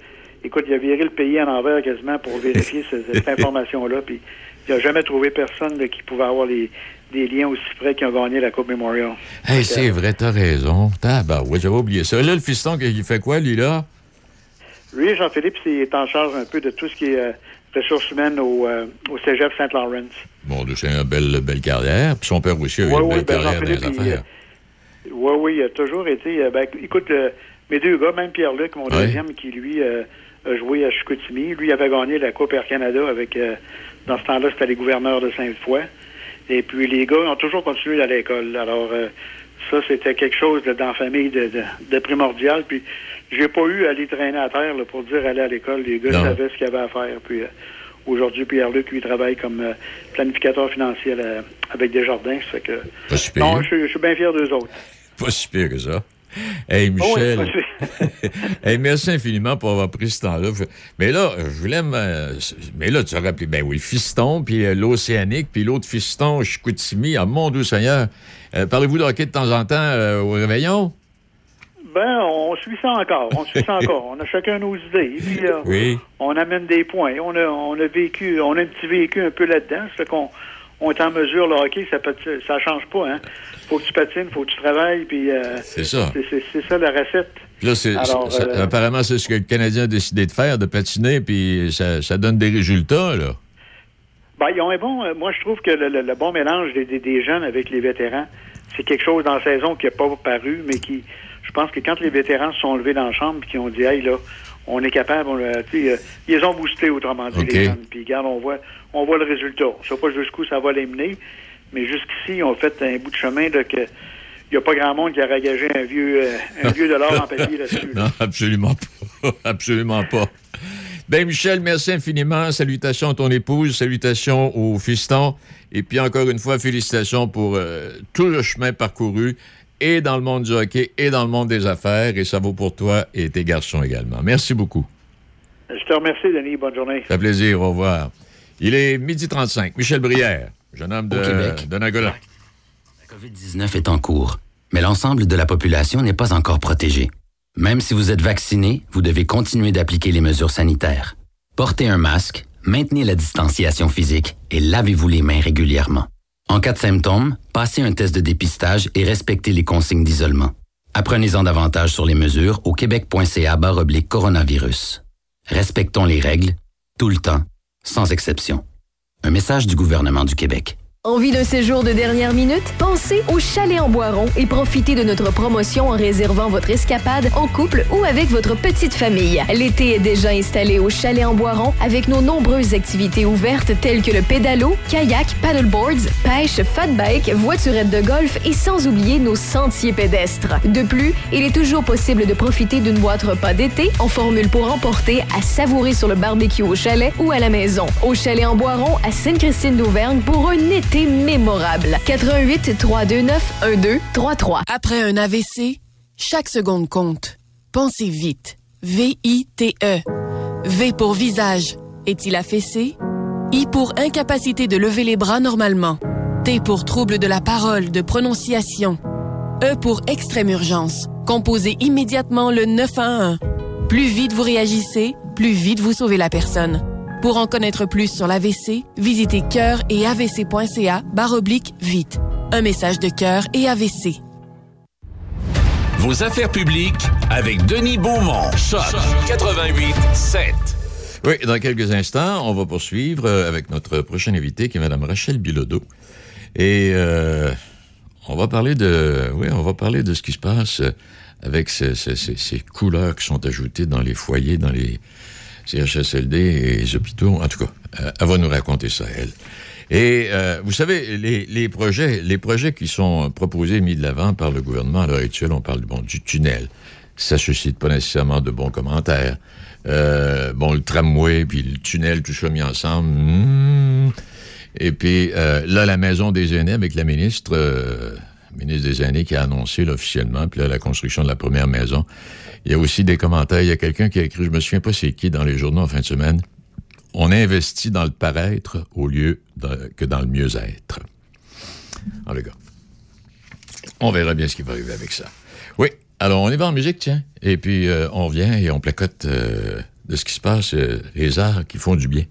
Speaker 6: écoute, il a viré le pays en envers quasiment pour vérifier cette, information-là. Puis il n'a jamais trouvé personne qui pouvait avoir des liens aussi près qui ont gagné la Coupe Memorial.
Speaker 2: Hey, c'est vrai, t'as raison. bah ouais, j'avais oublié ça. Là, le fiston, il fait quoi, lui, là?
Speaker 6: Lui, Jean-Philippe, il est en charge un peu de tout ce qui est euh, ressources humaines au, euh, au Cégep Saint-Laurent.
Speaker 2: Bon, c'est une belle, belle carrière. Puis son père aussi a eu une belle ben, carrière dans les affaires.
Speaker 6: Oui, oui, il a toujours été... Euh, ben, écoute, euh, mes deux gars, même Pierre-Luc, mon deuxième, qui, lui, a joué à Chicoutimi, lui avait gagné la Coupe Air Canada avec... dans ce temps-là, c'était les gouverneurs de Sainte-Foy. Et puis, les gars ont toujours continué à l'école. Alors, ça, c'était quelque chose dans la famille de, de, primordial. Puis, j'ai pas eu à aller traîner à terre pour dire aller à l'école. Les gars savaient ce qu'il y avait à faire. Puis, euh, aujourd'hui, Pierre-Luc, lui, travaille comme euh, planificateur financier avec Desjardins. Ça fait que,
Speaker 2: pas si
Speaker 6: non, je, suis bien fier d'eux autres.
Speaker 2: Pas si pire que ça. Hey, oh Michel. hey, merci infiniment pour avoir pris ce temps-là. Mais là, je voulais me... Mais là, tu as rappelé, ben oui, Fiston, puis euh, l'Océanique, puis l'autre Fiston, Chicoutimi, ah, mon Dieu Seigneur. Euh, parlez-vous de hockey de temps en temps euh, au réveillon?
Speaker 6: Ben, on suit ça encore. On suit ça encore. On a chacun nos idées.
Speaker 2: oui.
Speaker 6: On amène des points. On a, on a vécu, on a un petit vécu un peu là-dedans. Fait qu'on on est en mesure, le hockey, ça peut, ça change pas. Hein. Faut que tu patines, faut que tu travailles, puis euh,
Speaker 2: c'est ça.
Speaker 6: C'est ça la recette.
Speaker 2: Là, c'est, apparemment, c'est ce que le Canadien a décidé de faire, de patiner, puis ça, ça donne des résultats, là.
Speaker 6: Ben, ils ont un bon. Euh, moi, je trouve que le, bon mélange des, jeunes avec les vétérans, c'est quelque chose dans la saison qui n'a pas paru, mais qui. Je pense que quand les vétérans se sont levés dans la chambre et qui ont dit, hey, là, on est capable, on, euh, ils ont boosté, autrement dit, les jeunes. Puis, regarde, on voit, on voit le résultat. Je ne sais pas jusqu'où ça va les mener, mais jusqu'ici, ils ont fait un bout de chemin de que. Il n'y a pas grand monde qui a ragagé un vieux, euh, un vieux dollar en papier là-dessus.
Speaker 2: non, absolument pas. absolument pas. Ben Michel, merci infiniment. Salutations à ton épouse, salutations au fiston. Et puis encore une fois, félicitations pour euh, tout le chemin parcouru et dans le monde du hockey et dans le monde des affaires. Et ça vaut pour toi et tes garçons également. Merci beaucoup.
Speaker 6: Je te remercie, Denis. Bonne journée.
Speaker 2: Ça fait plaisir. Au revoir. Il est midi 35. Michel Brière, jeune homme de, de Nagola.
Speaker 7: La COVID-19 est en cours, mais l'ensemble de la population n'est pas encore protégée. Même si vous êtes vacciné, vous devez continuer d'appliquer les mesures sanitaires. Portez un masque, maintenez la distanciation physique et lavez-vous les mains régulièrement. En cas de symptômes, passez un test de dépistage et respectez les consignes d'isolement. Apprenez-en davantage sur les mesures au québec.ca coronavirus. Respectons les règles, tout le temps, sans exception. Un message du gouvernement du Québec.
Speaker 8: Envie d'un séjour de dernière minute? Pensez au Chalet en Boiron et profitez de notre promotion en réservant votre escapade en couple ou avec votre petite famille. L'été est déjà installé au Chalet en Boiron avec nos nombreuses activités ouvertes telles que le pédalo, kayak, paddleboards, pêche, fat bike, voiturette de golf et sans oublier nos sentiers pédestres. De plus, il est toujours possible de profiter d'une boîte repas d'été en formule pour emporter à savourer sur le barbecue au chalet ou à la maison. Au Chalet en Boiron à Sainte-Christine d'Auvergne pour un été mémorable. 88 329 1233.
Speaker 9: Après un AVC, chaque seconde compte. Pensez vite. V-I-T-E. V pour visage. Est-il affaissé? I pour incapacité de lever les bras normalement. T pour trouble de la parole, de prononciation. E pour extrême urgence. Composez immédiatement le 911. Plus vite vous réagissez, plus vite vous sauvez la personne. Pour en connaître plus sur l'AVC, visitez cœur et avc.ca oblique vite. Un message de cœur et AVC.
Speaker 1: Vos affaires publiques avec Denis Beaumont. Choc 88 7.
Speaker 2: Oui, dans quelques instants, on va poursuivre euh, avec notre prochaine invitée qui est Mme Rachel Bilodeau. Et euh, on va parler de, oui, on va parler de ce qui se passe avec ces, ces couleurs qui sont ajoutées dans les foyers, dans les, CHSLD et les hôpitaux. En tout cas, euh, elle va nous raconter ça, elle. Et euh, vous savez, les, projets, les projets qui sont proposés, mis de l'avant par le gouvernement à l'heure actuelle, on parle bon, du tunnel. Ça suscite pas nécessairement de bons commentaires. Euh, bon, le tramway, puis le tunnel, tout ça mis ensemble. Hmm. Et puis là, la maison des aînés avec la ministre, ministre des aînés qui a annoncé officiellement, puis là, la construction de la première maison. Il y a aussi des commentaires. Il y a quelqu'un qui a écrit, je me souviens pas c'est qui, dans les journaux en fin de semaine. On investit dans le paraître au lieu que dans le mieux-être. En le gars. On verra bien ce qui va arriver avec ça. Oui. Alors, on y va en musique, tiens. Et puis, euh, on vient et on placote euh, de ce qui se passe, euh, les arts qui font du bien.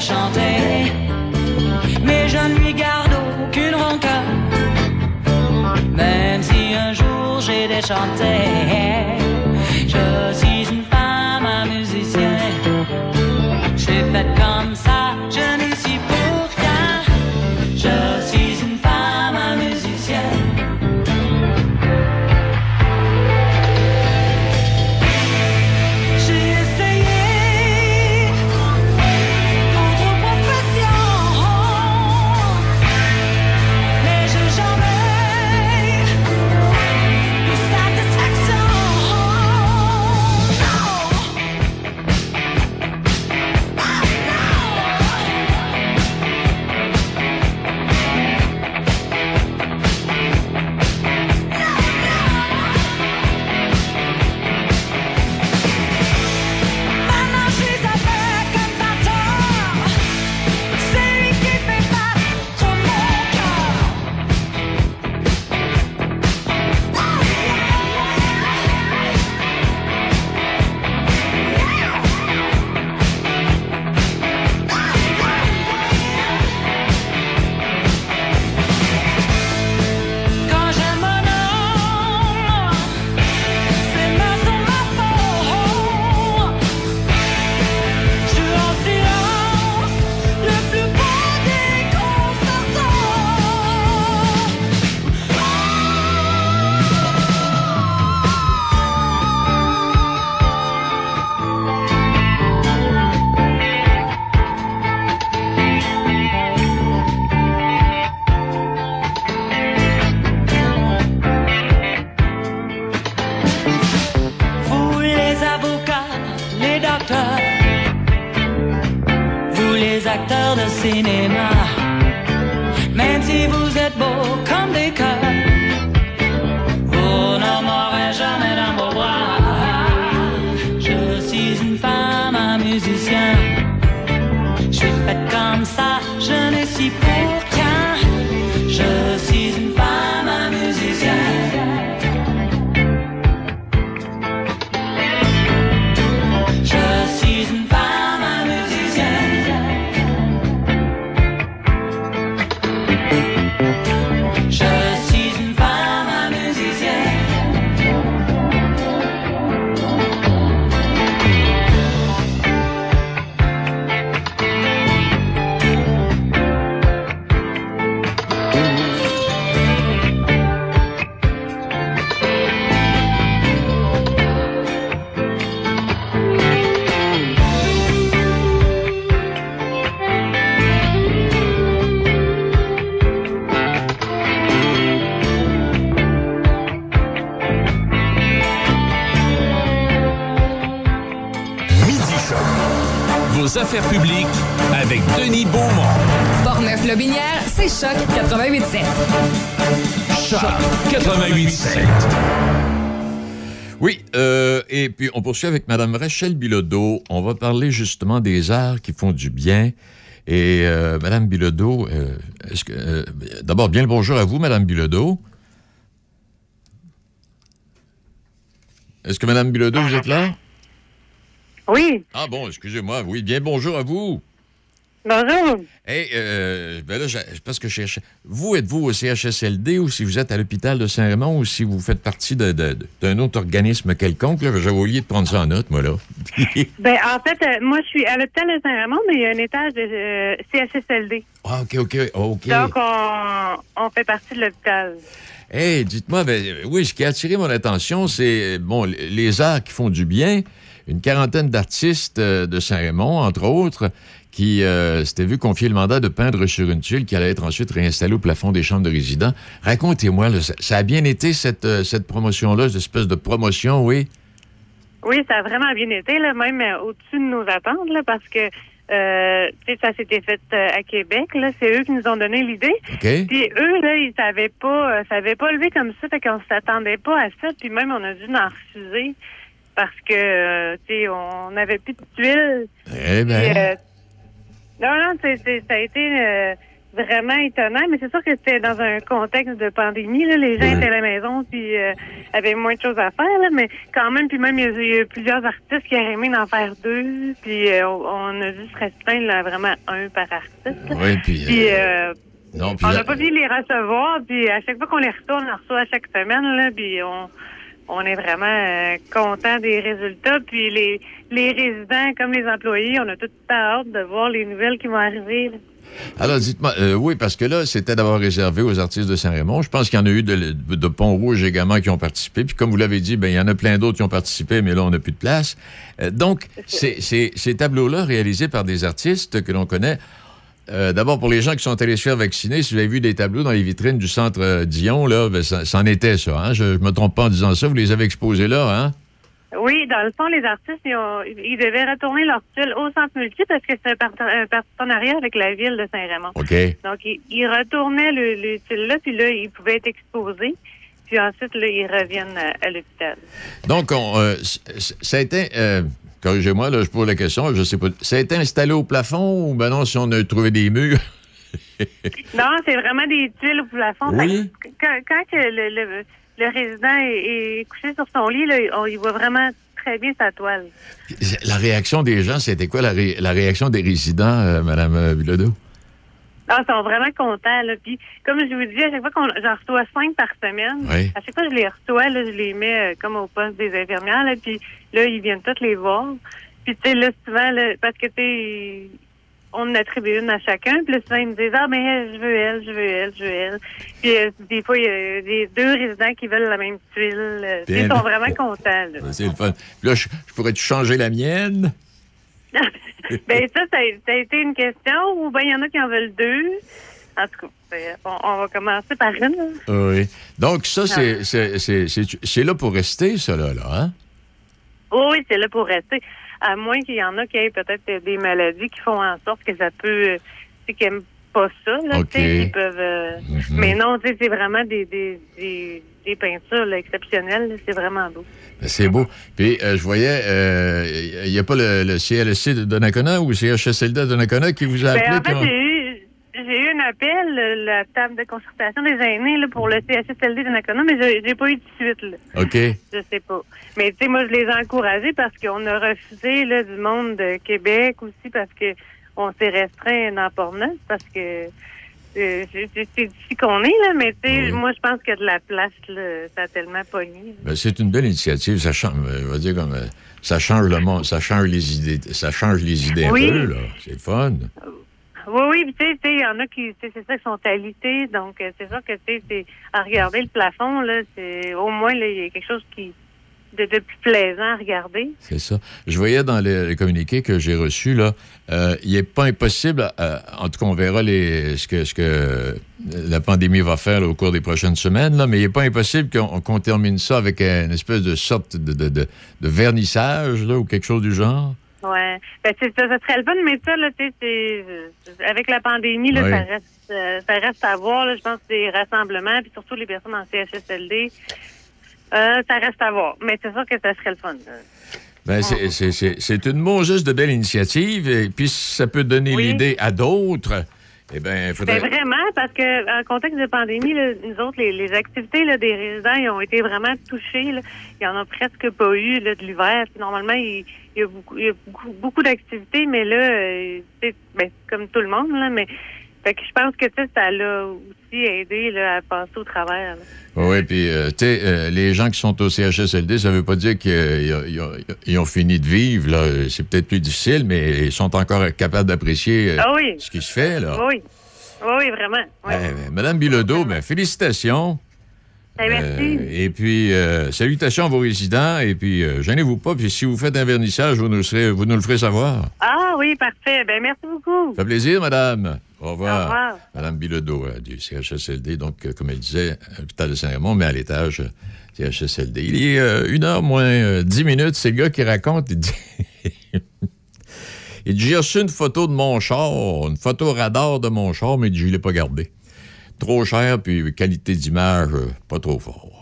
Speaker 10: Je 88.7.
Speaker 1: Choc 88.7.
Speaker 2: Oui, euh, et puis on poursuit avec Mme Rachel Bilodeau. On va parler justement des arts qui font du bien. Et euh, Mme Bilodeau, euh, est-ce que euh, d'abord bien le bonjour à vous, Mme Bilodeau. Est-ce que Mme Bilodeau, vous êtes là?
Speaker 11: Oui.
Speaker 2: Ah bon, excusez-moi. Oui, bien bonjour à vous.
Speaker 11: Bonjour.
Speaker 2: Hey, euh, ben là, je- parce que je cherche- vous êtes-vous au CHSLD ou si vous êtes à l'hôpital de Saint-Raymond ou si vous faites partie d'un autre organisme quelconque, j'avais oublié de prendre ça en note, moi, là.
Speaker 11: Ben, en fait, euh, moi, je suis à l'hôpital de Saint-Raymond, mais il y a un étage de euh, CHSLD.
Speaker 2: ah, OK, OK, OK.
Speaker 11: Donc, on, on fait partie de l'hôpital.
Speaker 2: Hey, dites-moi, ben, euh, oui, ce qui a attiré mon attention, c'est, bon, les arts qui font du bien. Une quarantaine d'artistes de Saint-Raymond, entre autres, qui euh, s'étaient vu confier le mandat de peindre sur une tuile qui allait être ensuite réinstallée au plafond des chambres de résidents. Racontez-moi, ça, ça a bien été cette, euh, cette promotion-là, cette espèce de promotion, oui?
Speaker 11: Oui, ça a vraiment bien été, là, même euh, au-dessus de nos attentes, là, parce que euh, ça s'était fait euh, à Québec. Là, c'est eux qui nous ont donné l'idée.
Speaker 2: OK.
Speaker 11: Puis eux, là, ils savaient pas, euh, ça avait pas levé comme ça, fait qu'on s'attendait pas à ça. Puis même, on a dû en refuser parce que, tu sais, on n'avait plus de tuiles.
Speaker 2: Eh ben,
Speaker 11: non, non, ça a été euh, vraiment étonnant, mais c'est sûr que c'était dans un contexte de pandémie. Là, les gens étaient à la maison puis euh, avaient moins de choses à faire, là, mais quand même, puis même, il y a- il y, a plusieurs artistes qui auraient aimé d'en faire deux, puis euh, on, a dû se restreindre là, vraiment un par artiste.
Speaker 2: oui, puis...
Speaker 11: Puis,
Speaker 2: euh,
Speaker 11: euh,
Speaker 2: non, puis
Speaker 11: on n'a pas pu les recevoir, puis à chaque fois qu'on les retourne, on les reçoit à chaque semaine, là, puis on, on est vraiment euh, content des résultats. Puis les, les résidents, comme les employés, on a tout hâte de voir les nouvelles qui vont arriver. là.
Speaker 2: Alors, dites-moi, euh, oui, parce que là, c'était d'abord réservé aux artistes de Saint-Raymond. Je pense qu'il y en a eu de, de Pont-Rouge également qui ont participé. Puis, comme vous l'avez dit, ben, il y en a plein d'autres qui ont participé, mais là, on n'a plus de place. Euh, donc, ces tableaux-là, réalisés par des artistes que l'on connaît, euh, d'abord, pour les gens qui sont allés se faire vacciner, si vous avez vu des tableaux dans les vitrines du centre euh, Dion, là, ben, c'en était ça. Hein? Je ne me trompe pas en disant ça. Vous les avez exposés là, hein?
Speaker 11: Oui, dans le fond, les artistes, ils, ont- ils devaient retourner leur tuile au centre multi parce que c'est un, part- un partenariat avec la ville de Saint-Raymond.
Speaker 2: OK.
Speaker 11: Donc, ils, ils retournaient le, le tuile-là, puis là, ils pouvaient être exposés. Puis ensuite, là, ils reviennent à, à l'hôpital.
Speaker 2: Donc, on, euh, ça a été, euh, corrigez-moi, là, je pose la question, je sais pas, ça a été installé au plafond ou ben non, si on a trouvé des murs?
Speaker 11: Non, c'est vraiment des tuiles au plafond.
Speaker 2: Oui.
Speaker 11: Quand, le, le, le résident est, est couché sur son lit, là, on, il voit vraiment très bien sa toile.
Speaker 2: La réaction des gens, c'était quoi la, ré- la réaction des résidents, euh, Mme euh, Bilodeau?
Speaker 11: Non, ils sont vraiment contents. Là. Puis, comme je vous dis, à chaque fois qu'on j'en reçois cinq par semaine,
Speaker 2: Oui.
Speaker 11: à chaque fois que je les reçois, là, je les mets euh, comme au poste des infirmières. Là, puis là, ils viennent tous les voir. Puis, tu sais, là, souvent, là, parce que, tu sais, on en attribue une à chacun. Puis là, souvent, ils me disent, ah, mais je veux elle, je veux elle, je veux elle. Puis, euh, des fois, il y a des deux résidents qui veulent la même tuile. Euh, Ils sont vraiment contents. Là.
Speaker 2: C'est le fun. Là, je, je pourrais-tu changer la mienne?
Speaker 11: ben ça, ça a, ça a été une question ou ben il y en a qui en veulent deux. En tout cas, on, on va commencer par une.
Speaker 2: Oui. Donc, ça, c'est,
Speaker 11: Ah.
Speaker 2: c'est, là pour rester, ça, là, là, hein?
Speaker 11: Oui, c'est là pour rester. À moins qu'il y en a qui aient peut-être euh, des maladies qui font en sorte que ça peut... euh, tu sais, qu'ils n'aiment pas ça, là,
Speaker 2: OK.
Speaker 11: tu sais, ils peuvent... euh,
Speaker 2: Mhm.
Speaker 11: Mais non, tu sais, c'est vraiment des, des, des, des peintures là, exceptionnelles. C'est vraiment beau.
Speaker 2: Ben, C'est beau. Puis, euh, je voyais, euh, il n'y a pas le, le CLSC de Donnacona ou le CHSLD de Donnacona qui vous a
Speaker 11: Ben,
Speaker 2: appelé?
Speaker 11: en fait, j'ai eu, eu un appel, euh, la table de concertation des aînés là, pour le CHSLD de Nakona, mais j'ai j'ai pas eu de suite. Là.
Speaker 2: OK.
Speaker 11: Je sais pas. Mais tu sais, moi, je les ai encouragés parce qu'on a refusé là, du monde de Québec aussi parce que on s'est restreint dans Portneuf parce que euh, c'est d'ici qu'on est, là, mais tu sais, moi, je pense qu'il y a de la place, là, ça a tellement pogné.
Speaker 2: Ben, c'est une belle initiative. Ça change, euh, on va dire comme, euh, ça change le monde, ça change les idées, ça change les idées
Speaker 11: Oui.
Speaker 2: un peu, là. C'est le fun.
Speaker 11: Oui, oui, puis tu sais, tu sais, il y en a qui, tu sais, c'est ça, qui sont alités, donc euh, c'est sûr que, tu sais, c'est- à regarder le plafond, là, c'est, au moins, là, il y a quelque chose qui, de, de plus plaisant à regarder.
Speaker 2: C'est ça. Je voyais dans les, les communiqués que j'ai reçus, là, euh, il n'est pas impossible, euh, en tout cas, on verra les, ce, que, ce que la pandémie va faire là, au cours des prochaines semaines, là, mais il n'est pas impossible qu'on termine ça avec une espèce de sorte de, de, vernissage là, ou quelque chose du genre.
Speaker 11: Ouais. Ben, ça, serait le fun, mais ça, là, avec la pandémie, là,
Speaker 2: Oui.
Speaker 11: ça reste, euh, ça reste à voir, là. Je pense que des rassemblements, puis surtout les personnes en CHSLD, euh, ça reste à voir. Mais c'est sûr que ça serait le fun.
Speaker 2: Ben, c'est- c'est une juste de belle initiative, et puis si ça peut donner
Speaker 11: Oui.
Speaker 2: l'idée à d'autres, eh bien, il
Speaker 11: Ben
Speaker 2: faudrait...
Speaker 11: vraiment, parce que en contexte de pandémie, là, nous autres, les, les activités là, des résidents, ils ont été vraiment touchés. Là. Il y en a presque pas eu là, de l'hiver. Normalement, il, il y a beaucoup, il y a beaucoup, beaucoup d'activités, mais là, euh, ben, comme tout le monde, là, mais fait que je pense que ça l'a aussi aidé là, à passer au travers. là.
Speaker 2: Oui, puis, euh, tu sais, euh, les gens qui sont au CHSLD, ça veut pas dire qu'ils ont, ils ont fini de vivre, là. C'est peut-être plus difficile, mais ils sont encore capables d'apprécier euh,
Speaker 11: Ah oui.
Speaker 2: ce qui se fait, là.
Speaker 11: Oui. Oui, oui, vraiment. Oui.
Speaker 2: Eh, ben, Madame Bilodeau, ben, félicitations.
Speaker 11: Eh, merci.
Speaker 2: Euh, et puis, euh, salutations à vos résidents. Et puis, euh, gênez-vous pas. Puis, si vous faites un vernissage, vous nous, serez- vous nous le ferez savoir.
Speaker 11: Ah oui, parfait. Ben merci beaucoup.
Speaker 2: Ça fait plaisir, madame. Au revoir.
Speaker 11: Au revoir.
Speaker 2: Madame Bilodeau, euh, du CHSLD. Donc, euh, comme elle disait, hôpital de Saint-Raymond, mais à l'étage euh, CHSLD. Il est euh, une heure moins euh, dix minutes. C'est le gars qui raconte. Il dit... il dit, j'ai reçu une photo de mon char, une photo radar de mon char, mais il dit, je ne l'ai pas gardé. Trop cher, puis qualité d'image, euh, pas trop fort.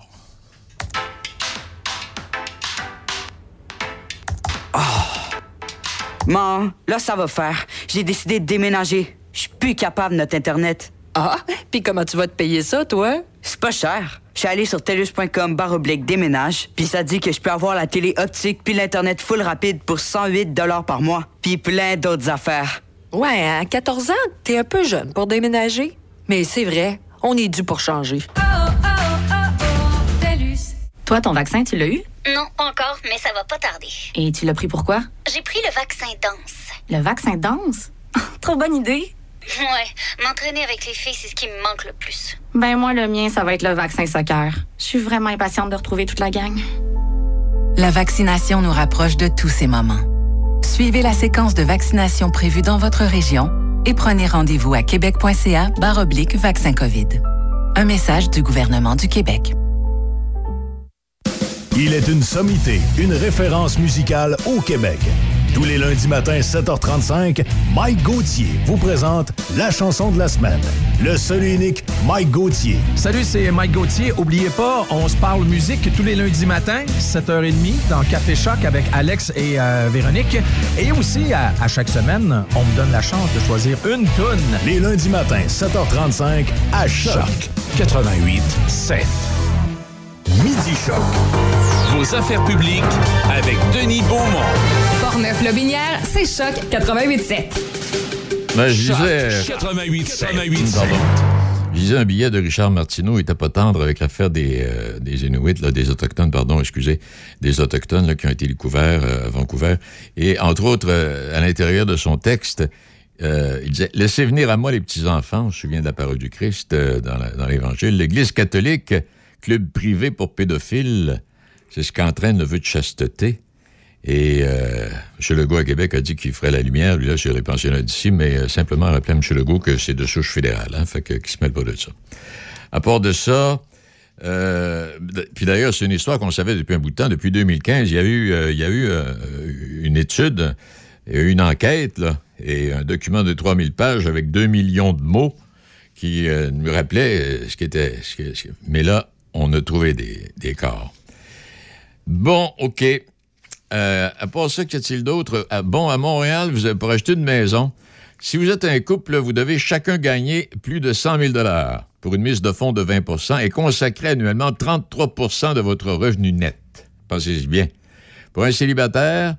Speaker 12: Maman, là, ça va faire. J'ai décidé de déménager. Je suis plus capable de notre Internet.
Speaker 13: Ah, puis comment tu vas te payer ça, toi?
Speaker 12: C'est pas cher. Je suis allé sur telus.com barre oblique déménage, puis ça dit que je peux avoir la télé optique puis l'Internet full rapide pour 108 par mois, puis plein d'autres affaires.
Speaker 13: Ouais, à 14 ans, t'es un peu jeune pour déménager. Mais c'est vrai, on est dû pour changer.
Speaker 14: Toi, ton vaccin, tu l'as eu?
Speaker 15: Non, pas encore, mais ça va pas tarder.
Speaker 14: Et tu l'as pris pourquoi?
Speaker 15: J'ai pris le vaccin danse.
Speaker 14: Le vaccin danse? Trop bonne idée.
Speaker 15: Ouais, m'entraîner avec les filles, c'est ce qui me manque le plus.
Speaker 14: Ben moi, le mien, ça va être le vaccin soccer. Je suis vraiment impatiente de retrouver toute la gang.
Speaker 16: La vaccination nous rapproche de tous ces moments. Suivez la séquence de vaccination prévue dans votre région et prenez rendez-vous à québec.ca barre oblique vaccin COVID. Un message du gouvernement du Québec.
Speaker 17: Il est une sommité, une référence musicale au Québec. Tous les lundis matins, 7h35, Mike Gauthier vous présente la chanson de la semaine. Le seul et unique Mike Gauthier.
Speaker 18: Salut, c'est Mike Gauthier. Oubliez pas, on se parle musique tous les lundis matins, 7h30, dans Café Choc avec Alex et euh, Véronique. Et aussi, à, à chaque semaine, on me donne la chance de choisir une toune.
Speaker 17: Les lundis matins, 7h35, à Choc.
Speaker 1: 88 7.
Speaker 17: Midi Choc.
Speaker 1: Vos affaires publiques avec Denis Beaumont.
Speaker 10: Portneuf-Lobinière, c'est Choc 88.7.
Speaker 2: Ben, je disais...
Speaker 1: 88 88
Speaker 2: Pardon. Je disais un billet de Richard Martineau il était pas tendre avec l'affaire des, euh, des Inuits, là, des Autochtones, pardon, excusez, des Autochtones là, qui ont été découverts euh, à Vancouver. Et entre autres, euh, à l'intérieur de son texte, euh, il disait Laissez venir à moi les petits-enfants, on se souvient de la parole du Christ euh, dans l'Évangile. L'Église catholique, club privé pour pédophiles, c'est ce qu'entraîne le vœu de chasteté. Et euh, M. Legault à Québec a dit qu'il ferait la lumière, lui, là, sur les pensionnats d'ici, mais euh, simplement rappeler à M. Legault que c'est de souche fédérale, hein, fait que qu'il se mêle pas de ça. À part de ça, euh, puis d'ailleurs, c'est une histoire qu'on savait depuis un bout de temps. Depuis 2015, il y a eu, il y a eu une étude, une enquête, là, et un document de 3000 pages avec 2 millions de mots qui nous rappelait ce qui était... mais là, on a trouvé des, des corps. Bon, OK. Euh, à part ça, qu'y a-t-il d'autre? Ah, bon, à Montréal, vous avez pour acheter une maison. Si vous êtes un couple, vous devez chacun gagner plus de 100 000 pour une mise de fonds de 20% et consacrer annuellement 33% de votre revenu net. Pensez-y bien. Pour un célibataire,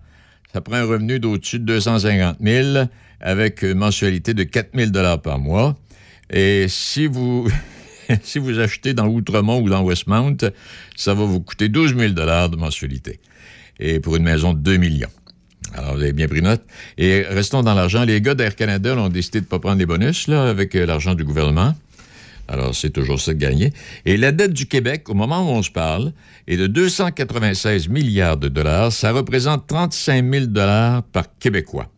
Speaker 2: ça prend un revenu d'au-dessus de 250 000 avec une mensualité de 4 000 par mois. Et si vous, si vous achetez dans Outremont ou dans Westmount, ça va vous coûter 12 000 de mensualité. Et pour une maison de 2 millions. Alors, vous avez bien pris note. Et restons dans l'argent. Les gars d'Air Canada ont décidé de ne pas prendre les bonus là, avec euh, l'argent du gouvernement. Alors, c'est toujours ça de gagner. Et la dette du Québec, au moment où on se parle, est de 296 milliards de dollars. Ça représente 35 000 dollars par Québécois.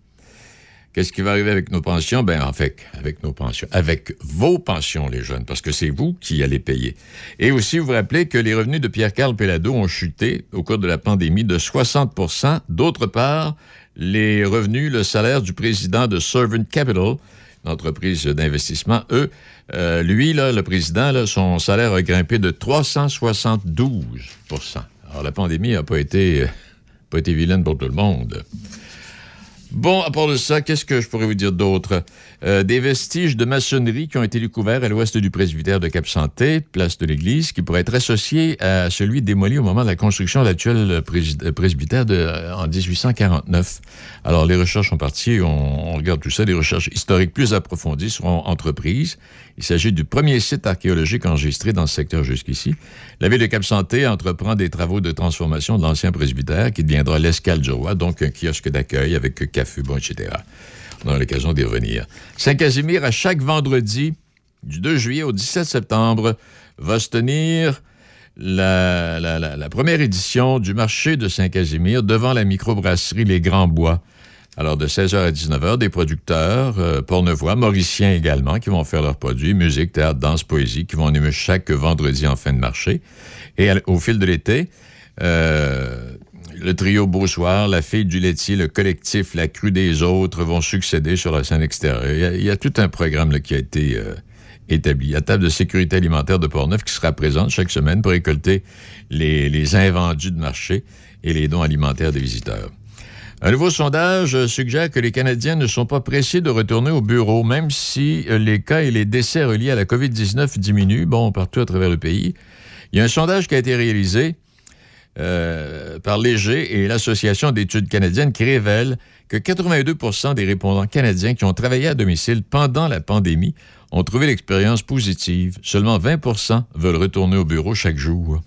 Speaker 2: Qu'est-ce qui va arriver avec nos pensions? Ben, en fait, avec nos pensions, avec vos pensions, les jeunes, parce que c'est vous qui allez payer. Et aussi, vous vous rappelez que les revenus de Pierre-Carl Pellado ont chuté au cours de la pandémie de 60% D'autre part, les revenus, le salaire du président de Servant Capital, une entreprise d'investissement, eux, euh, lui, là, le président, là, son salaire a grimpé de 372% Alors, la pandémie n'a pas euh, pas été vilaine pour tout le monde. Bon, à part de ça, qu'est-ce que je pourrais vous dire d'autre? Euh, des vestiges de maçonnerie qui ont été découverts à l'ouest du presbytère de Cap-Santé, place de l'église, qui pourraient être associés à celui démoli au moment de la construction de l'actuel euh, presbytère de, euh, en 1849. Alors, les recherches sont parties, on, on, regarde tout ça, des recherches historiques plus approfondies seront entreprises. Il s'agit du premier site archéologique enregistré dans ce secteur jusqu'ici. La ville de Cap-Santé entreprend des travaux de transformation de l'ancien presbytère qui deviendra l'escale du donc un kiosque d'accueil avec café, bon, etc. On aura l'occasion d'y revenir. Saint-Casimir, à chaque vendredi, du 2 juillet au 17 septembre, va se tenir la, la, la, première édition du marché de Saint-Casimir devant la microbrasserie Les Grands Bois. Alors, de 16h à 19h, des producteurs, euh, mauriciens également, qui vont faire leurs produits, musique, théâtre, danse, poésie, qui vont animer chaque vendredi en fin de marché. Et au fil de l'été, euh, le trio Beau Soir, la fille du laitier, le collectif La Crue des Autres vont succéder sur la scène extérieure. Il y a, tout un programme qui a été euh, établi. La table de sécurité alimentaire de Portneuf qui sera présente chaque semaine pour récolter les invendus de marché et les dons alimentaires des visiteurs. Un nouveau sondage suggère que les Canadiens ne sont pas pressés de retourner au bureau, même si euh, les cas et les décès reliés à la COVID-19 diminuent, bon, partout à travers le pays. Il y a un sondage qui a été réalisé euh, par Léger et l'Association d'études canadiennes qui révèle que 82% des répondants canadiens qui ont travaillé à domicile pendant la pandémie ont trouvé l'expérience positive. Seulement 20% veulent retourner au bureau chaque jour.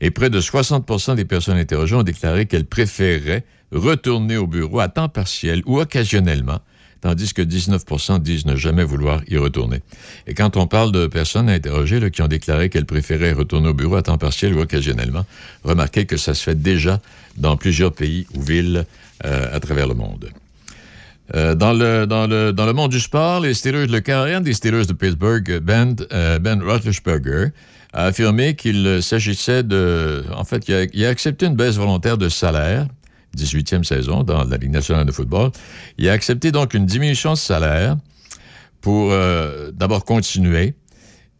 Speaker 2: Et près de 60% des personnes interrogées ont déclaré qu'elles préféreraient retourner au bureau à temps partiel ou occasionnellement, tandis que 19% disent ne jamais vouloir y retourner. Et quand on parle de personnes interrogées qui ont déclaré qu'elles préféraient retourner au bureau à temps partiel ou occasionnellement, remarquez que ça se fait déjà dans plusieurs pays ou villes euh, à travers le monde. Euh, dans, le, monde du sport, les Steelers, le carrière des Steelers de Pittsburgh, Ben, euh, ben a affirmé qu'il s'agissait de... En fait, il a accepté une baisse volontaire de salaire 18e saison dans la Ligue nationale de football. Il a accepté donc une diminution de salaire pour euh, d'abord continuer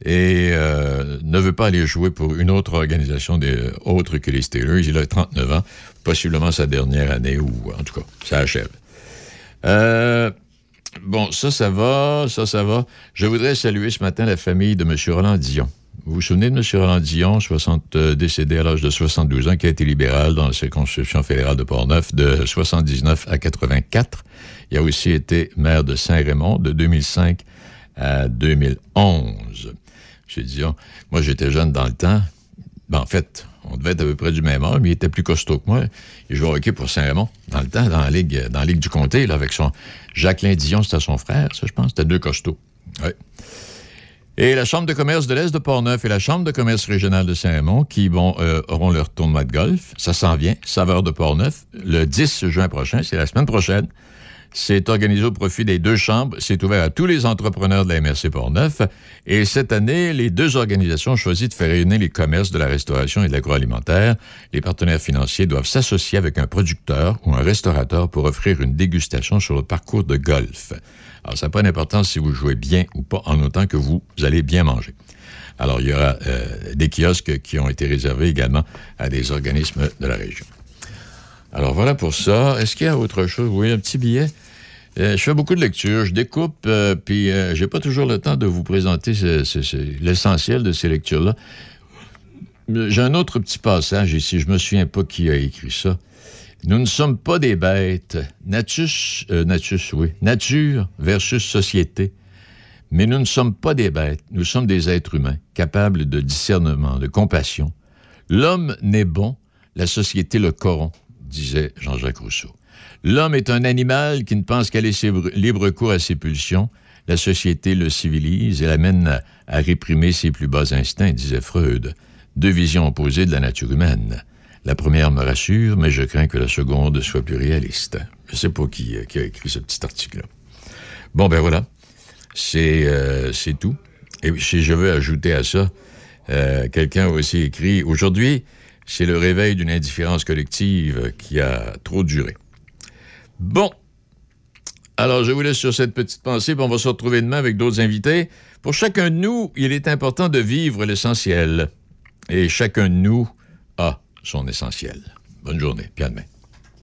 Speaker 2: et euh, ne veut pas aller jouer pour une autre organisation des, autre que les Steelers. Il a 39 ans, possiblement sa dernière année ou en tout cas, ça achève. Euh, bon, ça, ça va, ça, ça va. Je voudrais saluer ce matin la famille de M. Roland Dion. Vous vous souvenez de M. Roland Dion, 60, euh, décédé à l'âge de 72 ans, qui a été libéral dans la circonscription fédérale de Portneuf de 79 à 84. Il a aussi été maire de Saint-Raymond de 2005 à 2011. M. Dion, moi j'étais jeune dans le temps. Ben, en fait, on devait être à peu près du même âge, mais il était plus costaud que moi. Il jouait au hockey pour Saint-Raymond, dans le temps, dans la Ligue, dans la Ligue du Comté, là, avec son... Jacqueline Dion, c'était son frère, ça, je pense. C'était deux costauds. Oui. Et la Chambre de commerce de l'Est de Portneuf et la Chambre de commerce régionale de Saint-Raymond qui vont, euh, auront leur tournoi de golf. Ça s'en vient, saveur de Portneuf, le 10 juin prochain, c'est la semaine prochaine. C'est organisé au profit des deux chambres. C'est ouvert à tous les entrepreneurs de la MRC Portneuf. Et cette année, les deux organisations ont choisi de faire réunir les commerces de la restauration et de l'agroalimentaire. Les partenaires financiers doivent s'associer avec un producteur ou un restaurateur pour offrir une dégustation sur le parcours de golf. Alors, ça n'a pas d'importance si vous jouez bien ou pas, en autant que vous, allez bien manger. Alors, il y aura euh, des kiosques qui ont été réservés également à des organismes de la région. Alors, voilà pour ça. Est-ce qu'il y a autre chose? Oui, un petit billet. Euh, je fais beaucoup de lectures, je découpe, euh, puis j'ai pas toujours le temps de vous présenter l'essentiel de ces lectures-là. J'ai un autre petit passage ici, je me souviens pas qui a écrit ça. Nous ne sommes pas des bêtes. Euh, natus, oui. Nature versus société. Mais nous ne sommes pas des bêtes. Nous sommes des êtres humains, capables de discernement, de compassion. L'homme n'est bon, la société le corrompt, disait Jean-Jacques Rousseau. L'homme est un animal qui ne pense qu'à laisser libre cours à ses pulsions. La société le civilise et l'amène à réprimer ses plus bas instincts, disait Freud. Deux visions opposées de la nature humaine. La première me rassure, mais je crains que la seconde soit plus réaliste. Je sais pas qui, qui, a écrit ce petit article-là. Bon, ben voilà. C'est euh, tout. Et si je veux ajouter à ça, euh, quelqu'un a aussi écrit Aujourd'hui, c'est le réveil d'une indifférence collective qui a trop duré. Bon. Alors, je vous laisse sur cette petite pensée, puis on va se retrouver demain avec d'autres invités. Pour chacun de nous, il est important de vivre l'essentiel. Et chacun de nous a son essentiel. Bonne journée. Puis à.